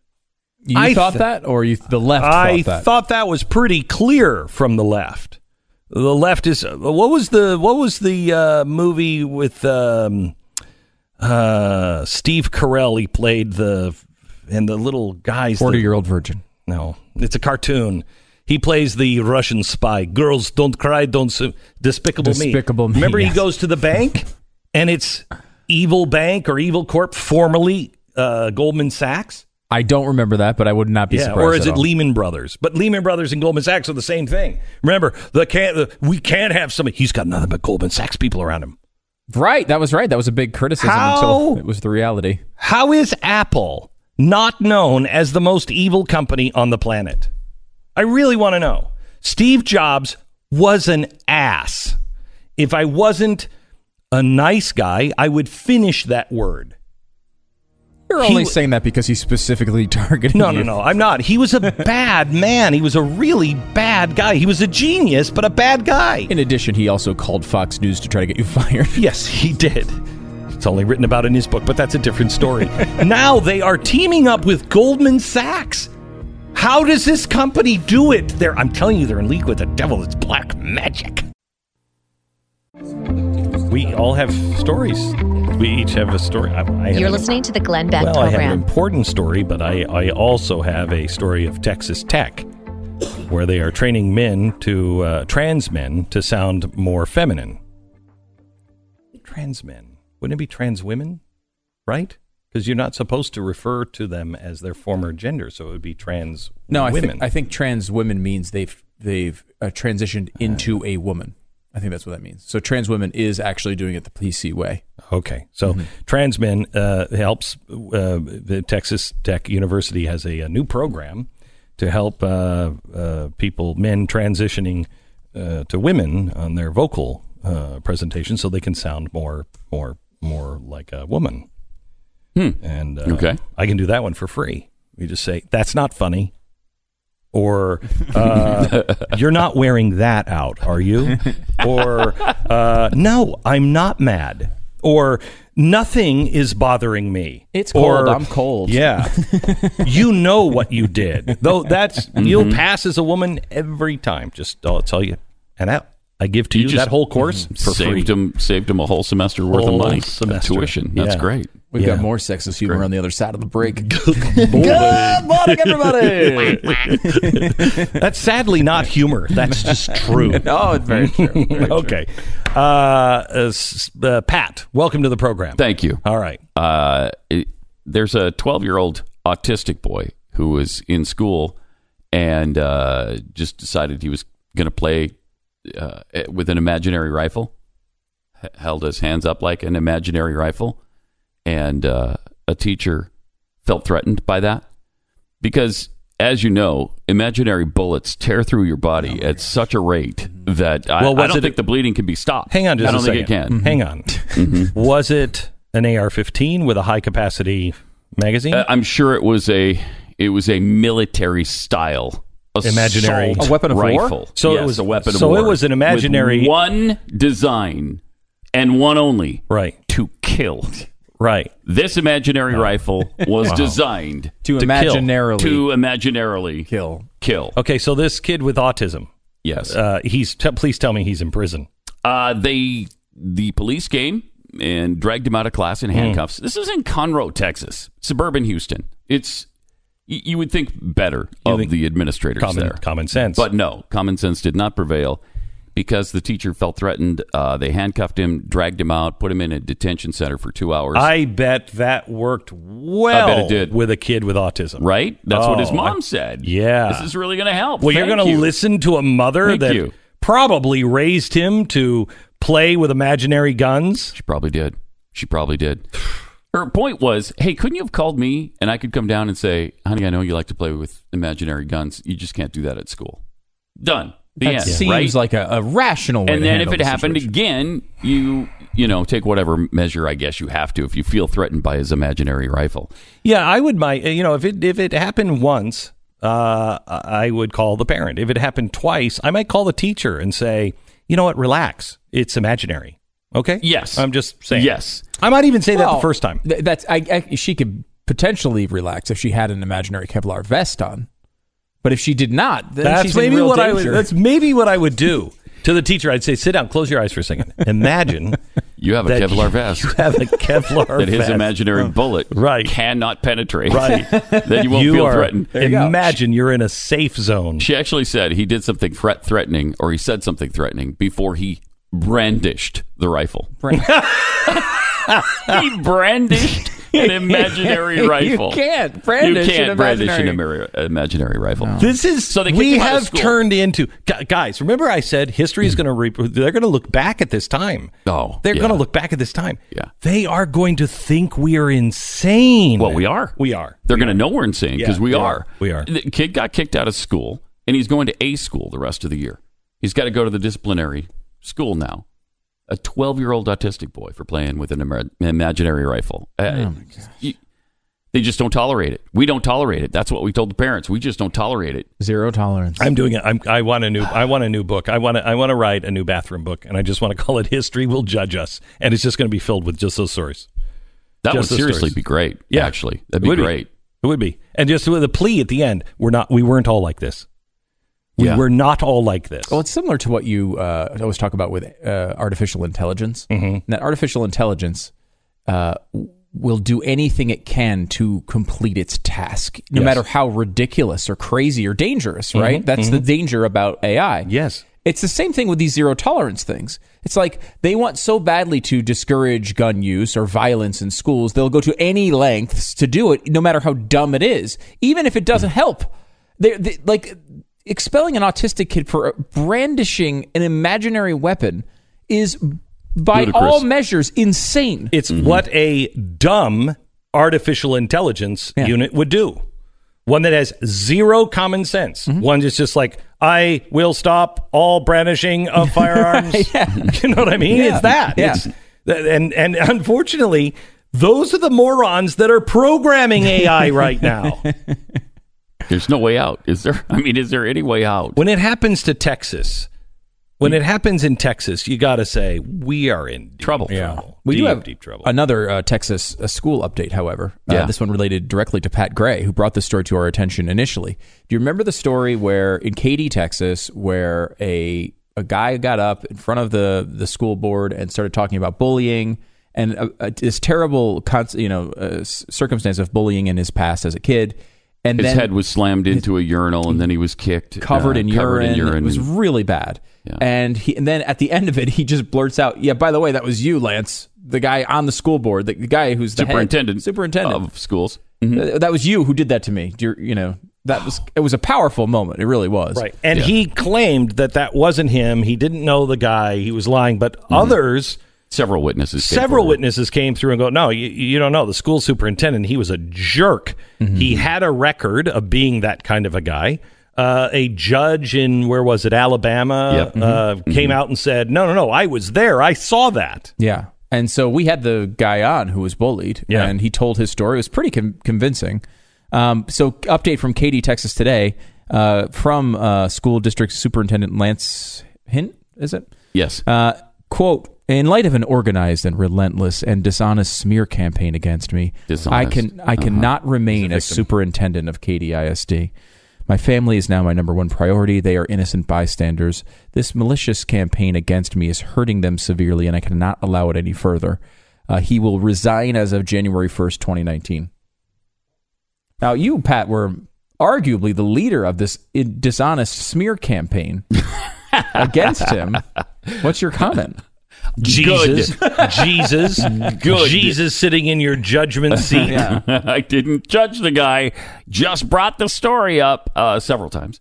You I thought th- that, or you the left I thought that? thought that was pretty clear from the left. The left is what was the what was the uh, movie with um, uh, Steve Carell? He played the and the little guys. Forty year old virgin. No, it's a cartoon. He plays the Russian spy. Girls don't cry, don't su- despicable, Despicable me. Me, Remember, he goes to the bank, <laughs> and it's Evil Bank or Evil Corp, formerly uh, Goldman Sachs. I don't remember that, but I would not be Yeah, surprised. or is it all. Lehman Brothers? But Lehman Brothers and Goldman Sachs are the same thing. Remember, the can't the, we can't have somebody. He's got nothing but Goldman Sachs people around him. Right, that was right. That was a big criticism How? until it was the reality. How is Apple not known as the most evil company on the planet? I really want to know. Steve Jobs was an ass. If I wasn't a nice guy, I would finish that word. You're only w- saying that because he's specifically <laughs> targeting No, you. no, no. I'm not. He was a <laughs> bad man. He was a really bad guy. He was a genius, but a bad guy. In addition, he also called Fox News to try to get you <laughs> fired. Yes, he did. It's only written about in his book, but that's a different story. now they are teaming up with Goldman Sachs. How does this company do it? They're, I'm telling you, they're in league with the devil. It's black magic. We all have stories. We each have a story. I, I You're listening to the Glenn Beck well, I have an program. important story, but I, I also have a story of Texas Tech, where they are training men to uh, trans men to sound more feminine. Trans men wouldn't it be trans women, right? Because you're not supposed to refer to them as their former gender, so it would be trans women No, I women. think I think trans women means they've they've uh, transitioned into a woman. I think that's what that means. So trans women is actually doing it the PC way. Okay, so trans men uh, helps. Uh, the Texas Tech University has a, a new program to help uh, uh, people, men transitioning uh, to women on their vocal uh, presentation, so they can sound more, more, more like a woman. And uh, Okay. I can do that one for free. You just say that's not funny. Or uh, you're not wearing that out, are you? <laughs> Or uh, no, I'm not mad. Or nothing is bothering me. It's Or, cold, I'm cold. Yeah, <laughs> you know what you did. Though that's you'll pass as a woman every time. Just I'll tell you, and I, I give to you, just that whole course for free. saved him saved him a whole semester worth Whole of money, semester. tuition. That's Yeah. great. We've Yeah. got more sexist humor on the other side of the break. <laughs> Good morning, everybody. <laughs> That's sadly not humor. That's just true. <laughs> no, it's very true. Very true. okay. Uh, uh, uh, Pat, welcome to the program. Thank you. All right. Uh, it, there's a 12 year old autistic boy who was in school and uh, just decided he was going to play uh, with an imaginary rifle. H- held his hands up like an imaginary rifle, and uh, a teacher felt threatened by that because, as you know, imaginary bullets tear through your body at such a rate that I, Well, I was don't it- think the bleeding can be stopped. Hang on just I don't a think second. it can. Hang on. <laughs> Was it an AR-15 with a high-capacity magazine? Uh, I'm sure it was a it was a military style Imaginary- A weapon of war? rifle. So it was- a weapon of so it was an imaginary- one design and one only. Right. To kill. Right. This imaginary rifle was <laughs> Wow. designed To kill. imaginarily to imaginarily kill. kill. Okay, so this kid with autism. Yes. Uh, he's. T- please tell me he's in prison. Uh, they the police came and dragged him out of class Hmm. in handcuffs. This is in Conroe, Texas, suburban Houston. It's y- you would think better of think the administrators common- there, common sense. but no, common sense did not prevail because the teacher felt threatened. Uh, they handcuffed him, dragged him out, put him in a detention center for two hours. I bet that worked well. I bet it did. with a kid with autism. right? That's what his Oh, mom said. Yeah. this is really going to help. Well, you're Thank going to you. listen to a mother Thank that you. probably raised him to play with imaginary guns. She probably did. She probably did. Her point was, hey, couldn't you have called me and I could come down and say, honey, I know you like to play with imaginary guns. You just can't do that at school. Done. The That end. seems right? like a, a rational way and to then if it the happened situation. again, you you know take whatever measure I guess you have to if you feel threatened by his imaginary rifle. Yeah, I would. My, you know, if it if it happened once, uh, I would call the parent. If it happened twice, I might call the teacher and say, you know what, relax. It's imaginary. Okay. Yes. I'm just saying. Yes. I might even say that the first time. th- that's I, I, she could potentially relax if she had an imaginary Kevlar vest on. But if she did not, then That's she's in maybe real what I would. That's maybe what I would do <laughs> to the teacher. I'd say, sit down, close your eyes for a second. Imagine <laughs> You have a that Kevlar vest. You <laughs> have a Kevlar that his vest. imaginary bullet Right. cannot penetrate. Right. then you won't you feel are, threatened. Imagine you're in a safe zone. She actually said he did something threat threatening, or he said something threatening before he brandished the rifle. he brandished an imaginary <laughs> You rifle. can't brandish you can't an brandish an imaginary- imari- imaginary rifle. This is So they we him out of have turned into guys. Remember, I said history is hmm. going to re- they're going to look back at this time. Oh, they're yeah. going to look back at this time. Yeah. they are going to think we are insane. Well, we are. We are. They're We going to know we're insane because Yeah, we we are. are. We are. The kid got kicked out of school, and he's going to A school the rest of the year. He's got to go to the disciplinary school now. A 12 year old autistic boy for playing with an ima- imaginary rifle. Uh, you- they just don't tolerate it. We don't tolerate it. That's what we told the parents. We just don't tolerate it. Zero tolerance. I'm doing it. I'm, I want a new. I want a new book. I want to. I want to write a new bathroom book, and I just want to <laughs> call it "History Will Judge Us," and it's just going to be filled with just those stories. That Just would seriously stories. be great. Yeah. actually, that'd be Would be. great. It would be, and just with a plea at the end. We're not. We weren't all like this. We Yeah. were not all like this. Well, it's similar to what you uh, always talk about with uh, artificial intelligence. Mm-hmm. That artificial intelligence uh, will do anything it can to complete its task, no Yes. matter how ridiculous or crazy or dangerous. Right? Mhm, That's the mhm. danger about AI. Yes. It's the same thing with these zero tolerance things. It's like they want so badly to discourage gun use or violence in schools, they'll go to any lengths to do it, no matter how dumb it is, even if it doesn't help. They're, they, like expelling an autistic kid for brandishing an imaginary weapon is, by Ludicrous. all measures, insane. It's mm-hmm. what a dumb artificial intelligence unit would do. One that has zero common sense. Mm-hmm. One that's just like, I will stop all brandishing of <laughs> firearms. <laughs> You know what I mean? Yeah. It's that. Yeah. It's, and and unfortunately, those are the morons that are programming AI right now. <laughs> There's no way out, is there? <laughs> I mean, is there any way out? When it happens to Texas, when it happens in Texas, you got to say we are in deep trouble. We deep, do have deep trouble. another uh, Texas uh, school update, however. Uh, Yeah. this one related directly to Pat Gray, who brought this story to our attention initially. Do you remember the story where in Katy, Texas, where a a guy got up in front of the the school board and started talking about bullying and uh, uh, this terrible, cons- you know, uh, circumstance of bullying in his past as a kid, and His then head was slammed into a urinal, and then he was kicked, covered, uh, in, covered urine. in urine. It was really bad. And he, and then at the end of it, he just blurts out, "Yeah, by the way, that was you, Lance, the guy on the school board, the, the guy who's the head- Superintendent superintendent of schools. Uh, That was you who did that to me. You're, you know, that was it was a powerful moment. It really was. Right. And he claimed that that wasn't him. He didn't know the guy. He was lying. But others, several witnesses, came several forward. witnesses came through and go, no, you, you don't know. The school superintendent, he was a jerk. He had a record of being that kind of a guy. Uh, a judge in where was it, Alabama, Yep. uh, came out and said, no, no, no, I was there. I saw that. Yeah. And so we had the guy on who was bullied, Yeah. and he told his story. It was pretty con- convincing. Um, so, update from Katy, Texas today, uh, from uh, school district superintendent Lance Hindt, is it? Yes. Quote, in light of an organized and relentless and dishonest smear campaign against me, I can I Uh-huh. cannot remain as superintendent of Katy ISD. My family is now my number one priority. They are innocent bystanders. This malicious campaign against me is hurting them severely, and I cannot allow it any further. Uh, he will resign as of January 1st, 2019. Now, you, Pat, were arguably the leader of this dishonest smear campaign <laughs> against him. What's your comment? Jesus, Jesus, <laughs> Good. Jesus sitting in your judgment <laughs> seat. I didn't judge the guy. Just brought the story up uh, several times,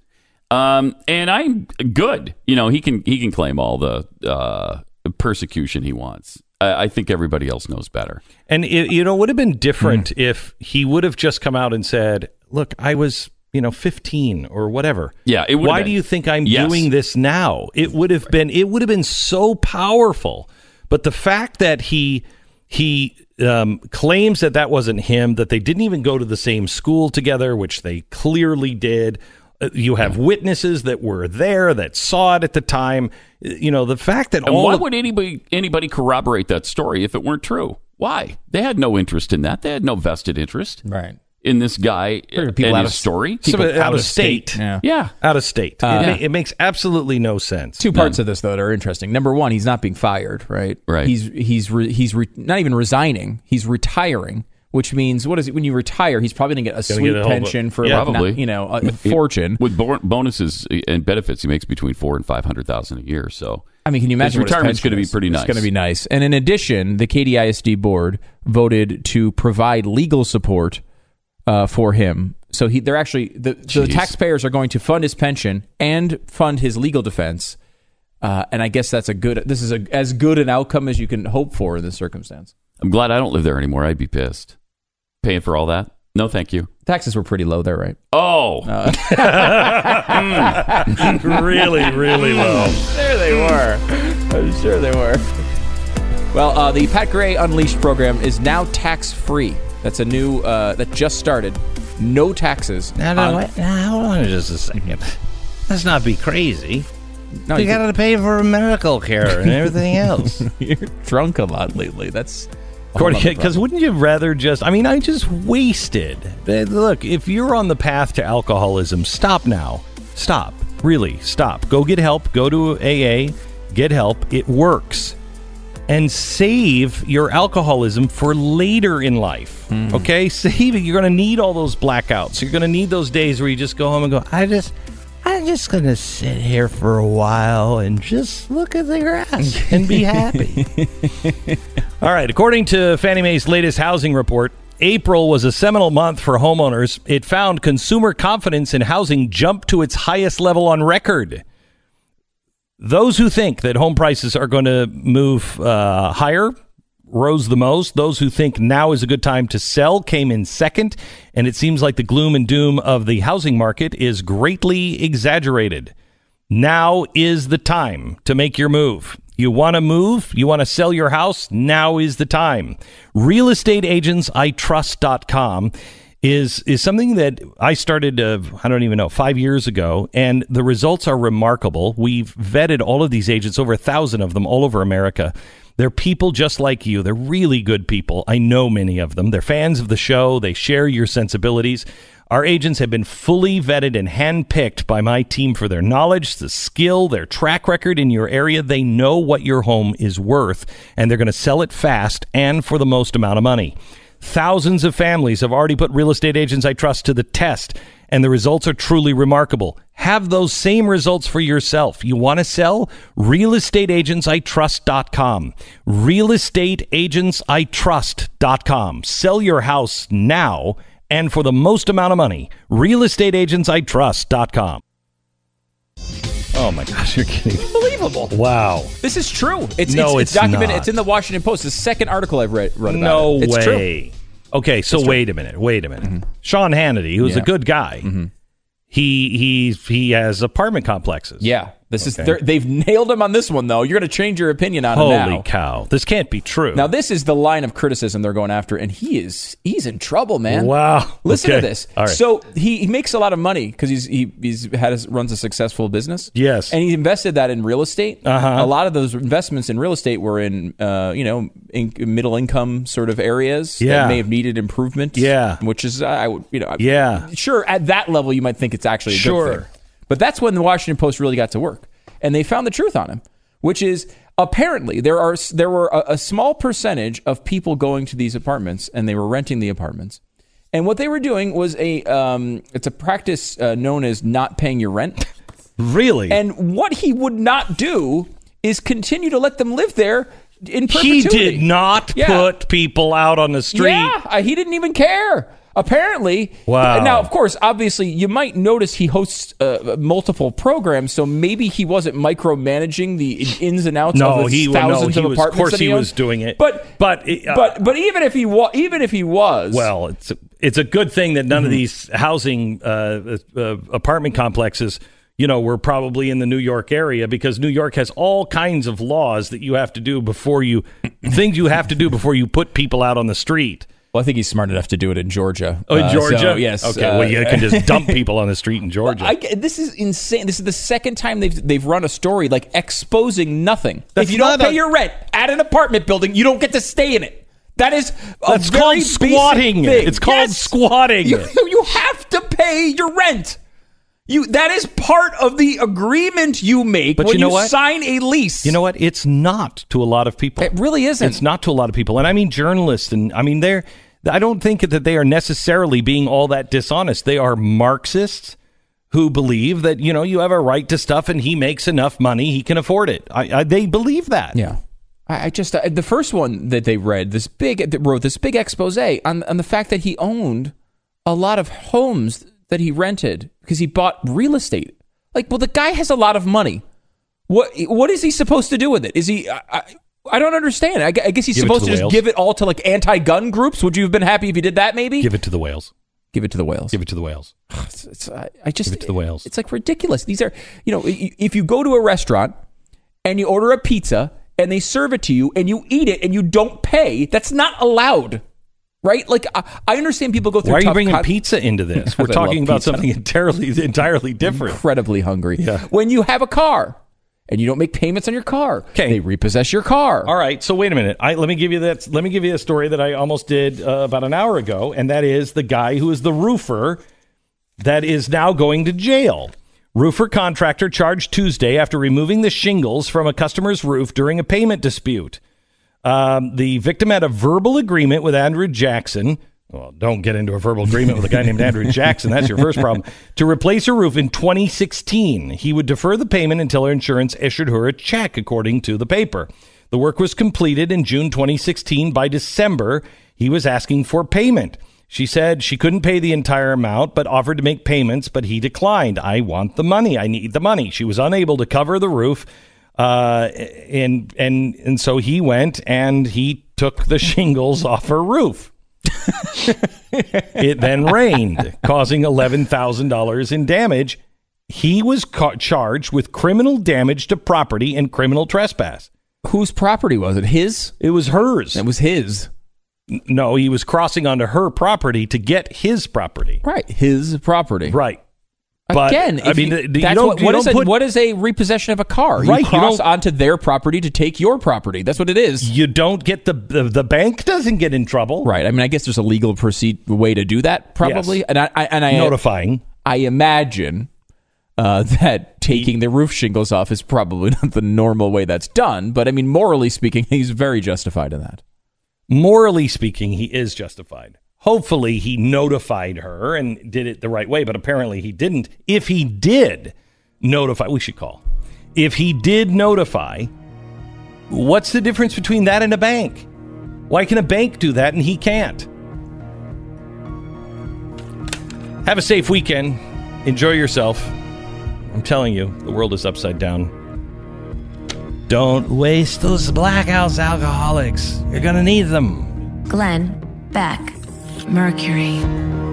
um, and I'm good. You know, he can he can claim all the uh, persecution he wants. I, I think everybody else knows better. And it, you know, it would have been different Hmm. if he would have just come out and said, "Look, I was, you know, 15 or whatever." Yeah, it Why been. do you think I'm Yes. doing this now? It would have been it would have been so powerful. But the fact that he he um, claims that that wasn't him, that they didn't even go to the same school together, which they clearly did. Uh, You have witnesses that were there that saw it at the time. Uh, You know, the fact that And all why would anybody anybody corroborate that story if it weren't true? Why? They had no interest in that. They had no vested interest, right, in this guy and people out his of- story. Some of- out, of state. Yeah. Yeah. out of state. Uh, it, ma- it makes absolutely no sense. Two parts of this though that are interesting. Number one, he's not being fired, right? Right. He's he's re, he's re, not even resigning. He's retiring, which means what is it? When you retire, he's probably going to get a Gonna sweet get a whole bu- pension for Yeah. like, not- Probably. you know a, a fortune. with bo- bonuses and benefits. He makes between four and five hundred thousand a year. So I mean, can you imagine his retirement's going to be pretty nice? It's going to be nice. And in addition, the Katy ISD board voted to provide legal support uh, for him. So he, they're actually the, so the taxpayers are going to fund his pension and fund his legal defense. Uh, and I guess that's a good. This is a, as good an outcome as you can hope for in this circumstance. I'm glad I don't live there anymore. I'd be pissed paying for all that. No, thank you. Taxes were pretty low there, right? Oh, <laughs> <laughs> really, really low. There they were. I'm sure they were. Well, uh, the Pat Gray Unleashed program is now tax free. That's a new uh, that just started. No taxes. Now, now, on- wait, now, hold on just a second. Let's not be crazy. No, you you got to pay for medical care and everything <laughs> else. You're drunk a lot lately. That's Because <laughs> wouldn't you rather just? I mean, I just wasted. Eh, Look, if you're on the path to alcoholism, stop now. Stop. Really, stop. Go get help. Go to AA. Get help. It works. And save your alcoholism for later in life. Hmm. Okay? Save it. You're going to need all those blackouts. You're going to need those days where you just go home and go, I just. I'm just gonna sit here for a while and just look at the grass and be happy. <laughs> All right. According to Fannie Mae's latest housing report, April was a seminal month for homeowners. It found consumer confidence in housing jumped to its highest level on record. Those who think that home prices are going to move uh, higher rose the most. Those who think now is a good time to sell came in second. And it seems like the gloom and doom of the housing market is greatly exaggerated. Now is the time to make your move. You want to move? You want to sell your house? Now is the time. RealestateAgentsITrust.com is is something that I started uh, I don't even know 5 years ago and the results are remarkable. We've vetted all of these agents over a thousand of them all over America. They're people just like you. They're really good people. I know many of them. They're fans of the show. They share your sensibilities. Our agents have been fully vetted and handpicked by my team for their knowledge, the skill, their track record in your area. They know what your home is worth, and they're going to sell it fast and for the most amount of money. Thousands of families have already put real estate agents I trust to the test, and the results are truly remarkable. Have those same results for yourself. You want to sell? RealestateAgentsITrust.com. RealestateAgentsITrust.com. Sell your house now and for the most amount of money. RealestateAgentsITrust.com. Oh my gosh, you're kidding. Unbelievable. Wow. This is true. It's No, it's, it's documented. not. It's in the Washington Post. The second article I've read, read about No it. It's way. True. Okay, so wait a minute. Wait a minute. Mm-hmm. Sean Hannity, who's a good guy, mm-hmm. he he he has apartment complexes. Yeah, this is Okay. they're- they've nailed him on this one though. You're going to change your opinion on Holy him now. Holy cow! This can't be true. Now this is the line of criticism they're going after, and he is he's in trouble, man. Wow. Listen <laughs> Okay. to this. All right. So he, he makes a lot of money because he's he, he's had his, runs a successful business. Yes. and he invested that in real estate. Uh-huh. A lot of those investments in real estate were in uh, you know in, middle income sort of areas Yeah. that may have needed improvement. Yeah. which is I would you know Yeah. sure at that level you might think it's actually a Sure. But that's when the Washington Post really got to work, and they found the truth on him, which is apparently there are there were a, a small percentage of people going to these apartments, and they were renting the apartments, and what they were doing was a um, it's a practice uh, known as not paying your rent. Really? And what he would not do is continue to let them live there in perpetuity. he did not Yeah. put people out on the street. Yeah, he didn't even care. Apparently, Wow. Now, of course, obviously, you might notice he hosts uh, multiple programs, so maybe he wasn't micromanaging the ins and outs No, of the he- well, no, thousands he of was- of course he owns. was doing it. but But uh, but but even if he wa- even if he was, Well, it's it's a good thing that none of Mm-hmm. these housing uh, uh, apartment complexes, you know, were probably in the New York area because New York has all kinds of laws that you have to do before you things you have to do before you put people out on the street. Well, I think he's smart enough to do it in Georgia. Oh, in Uh, Georgia? so, yes. Okay. uh, well, you can just dump <laughs> people on the street in Georgia. I, this is insane. This is the second time they've they've run a story like exposing nothing. That's if you don't pay a- your rent at an apartment building, you don't get to stay in it. That is That's called squatting. It's called Yes. squatting. You, you have to pay your rent. You that is part of the agreement you make But when you know what? sign a lease. You know what? It's not to a lot of people. It really isn't. It's not to a lot of people, and I mean journalists, and I mean they're. I don't think that they are necessarily being all that dishonest. They are Marxists who believe that you know you have a right to stuff, and he makes enough money, he can afford it. I, I, they believe that. Yeah. I, I just uh, the first one that they read this big wrote this big expose on on the fact that he owned a lot of homes that he rented because he bought real estate. Like, well, the guy has a lot of money. What what is he supposed to do with it? Is he? I, I, don't understand. I, I guess he's Give it supposed to to, just whales. give it all to like anti-gun groups. Would you have been happy if he did that? Maybe Give it to the whales. give it to the whales. Give it to the whales. <sighs> It's, it's, I, I just Give it to the whales. It's like ridiculous. These are you know i- if you go to a restaurant and you order a pizza and they serve it to you and you eat it and you don't pay, that's not allowed, right? Like I, I understand people go through. Why are you tough bringing con- pizza into this? <laughs> We're I love talking about pizza. something <laughs> entirely entirely different. Incredibly hungry. Yeah. When you have a car and you don't make payments on your car, okay. they repossess your car. All right, so wait a minute. I, let me give you that. Let me give you a story that I almost did uh, about an hour ago, and that is the guy who is the roofer that is now going to jail. Roofer contractor charged Tuesday after removing the shingles from a customer's roof during a payment dispute. Um, the victim had a verbal agreement with Andrew Jackson. Well, don't get into a verbal agreement with a guy named Andrew <laughs> Jackson. That's your first problem. To replace her roof in 2016, he would defer the payment until her insurance issued her a check, according to the paper. The work was completed in June 2016. By December, he was asking for payment. She said she couldn't pay the entire amount, but offered to make payments, but he declined. I want the money. I need the money. She was unable to cover the roof. Uh, and, and, and so he went and he took the shingles <laughs> off her roof. It then rained, causing $11,000 in damage. He was ca- charged with criminal damage to property and criminal trespass. Whose property was it? His? It was hers. It was his. N- No, he was crossing onto her property to get his property. Right, his property. Right. But, Again, I mean, you- th- you that's what, you what is a, put- what is a repossession of a car? Right, You you cross don't- onto their property to take your property. That's what it is. You don't get the the, the bank doesn't get in trouble. Right. I mean, I guess there's a legal proceed way to do that, probably. Yes. And I, I and I Notifying. I imagine uh, <laughs> that taking the roof shingles off is probably <laughs> not the normal way that's done. But I mean, morally speaking, <laughs> he's very justified in that. Morally speaking, he is justified. Hopefully, he notified her and did it the right way, but apparently he didn't. If he did notify, we should call. If he did notify, what's the difference between that and a bank? Why can a bank do that and he can't? Have a safe weekend. Enjoy yourself. I'm telling you, the world is upside down. Don't waste those blackouts, alcoholics. You're going to need them. Glenn Beck, Mercury.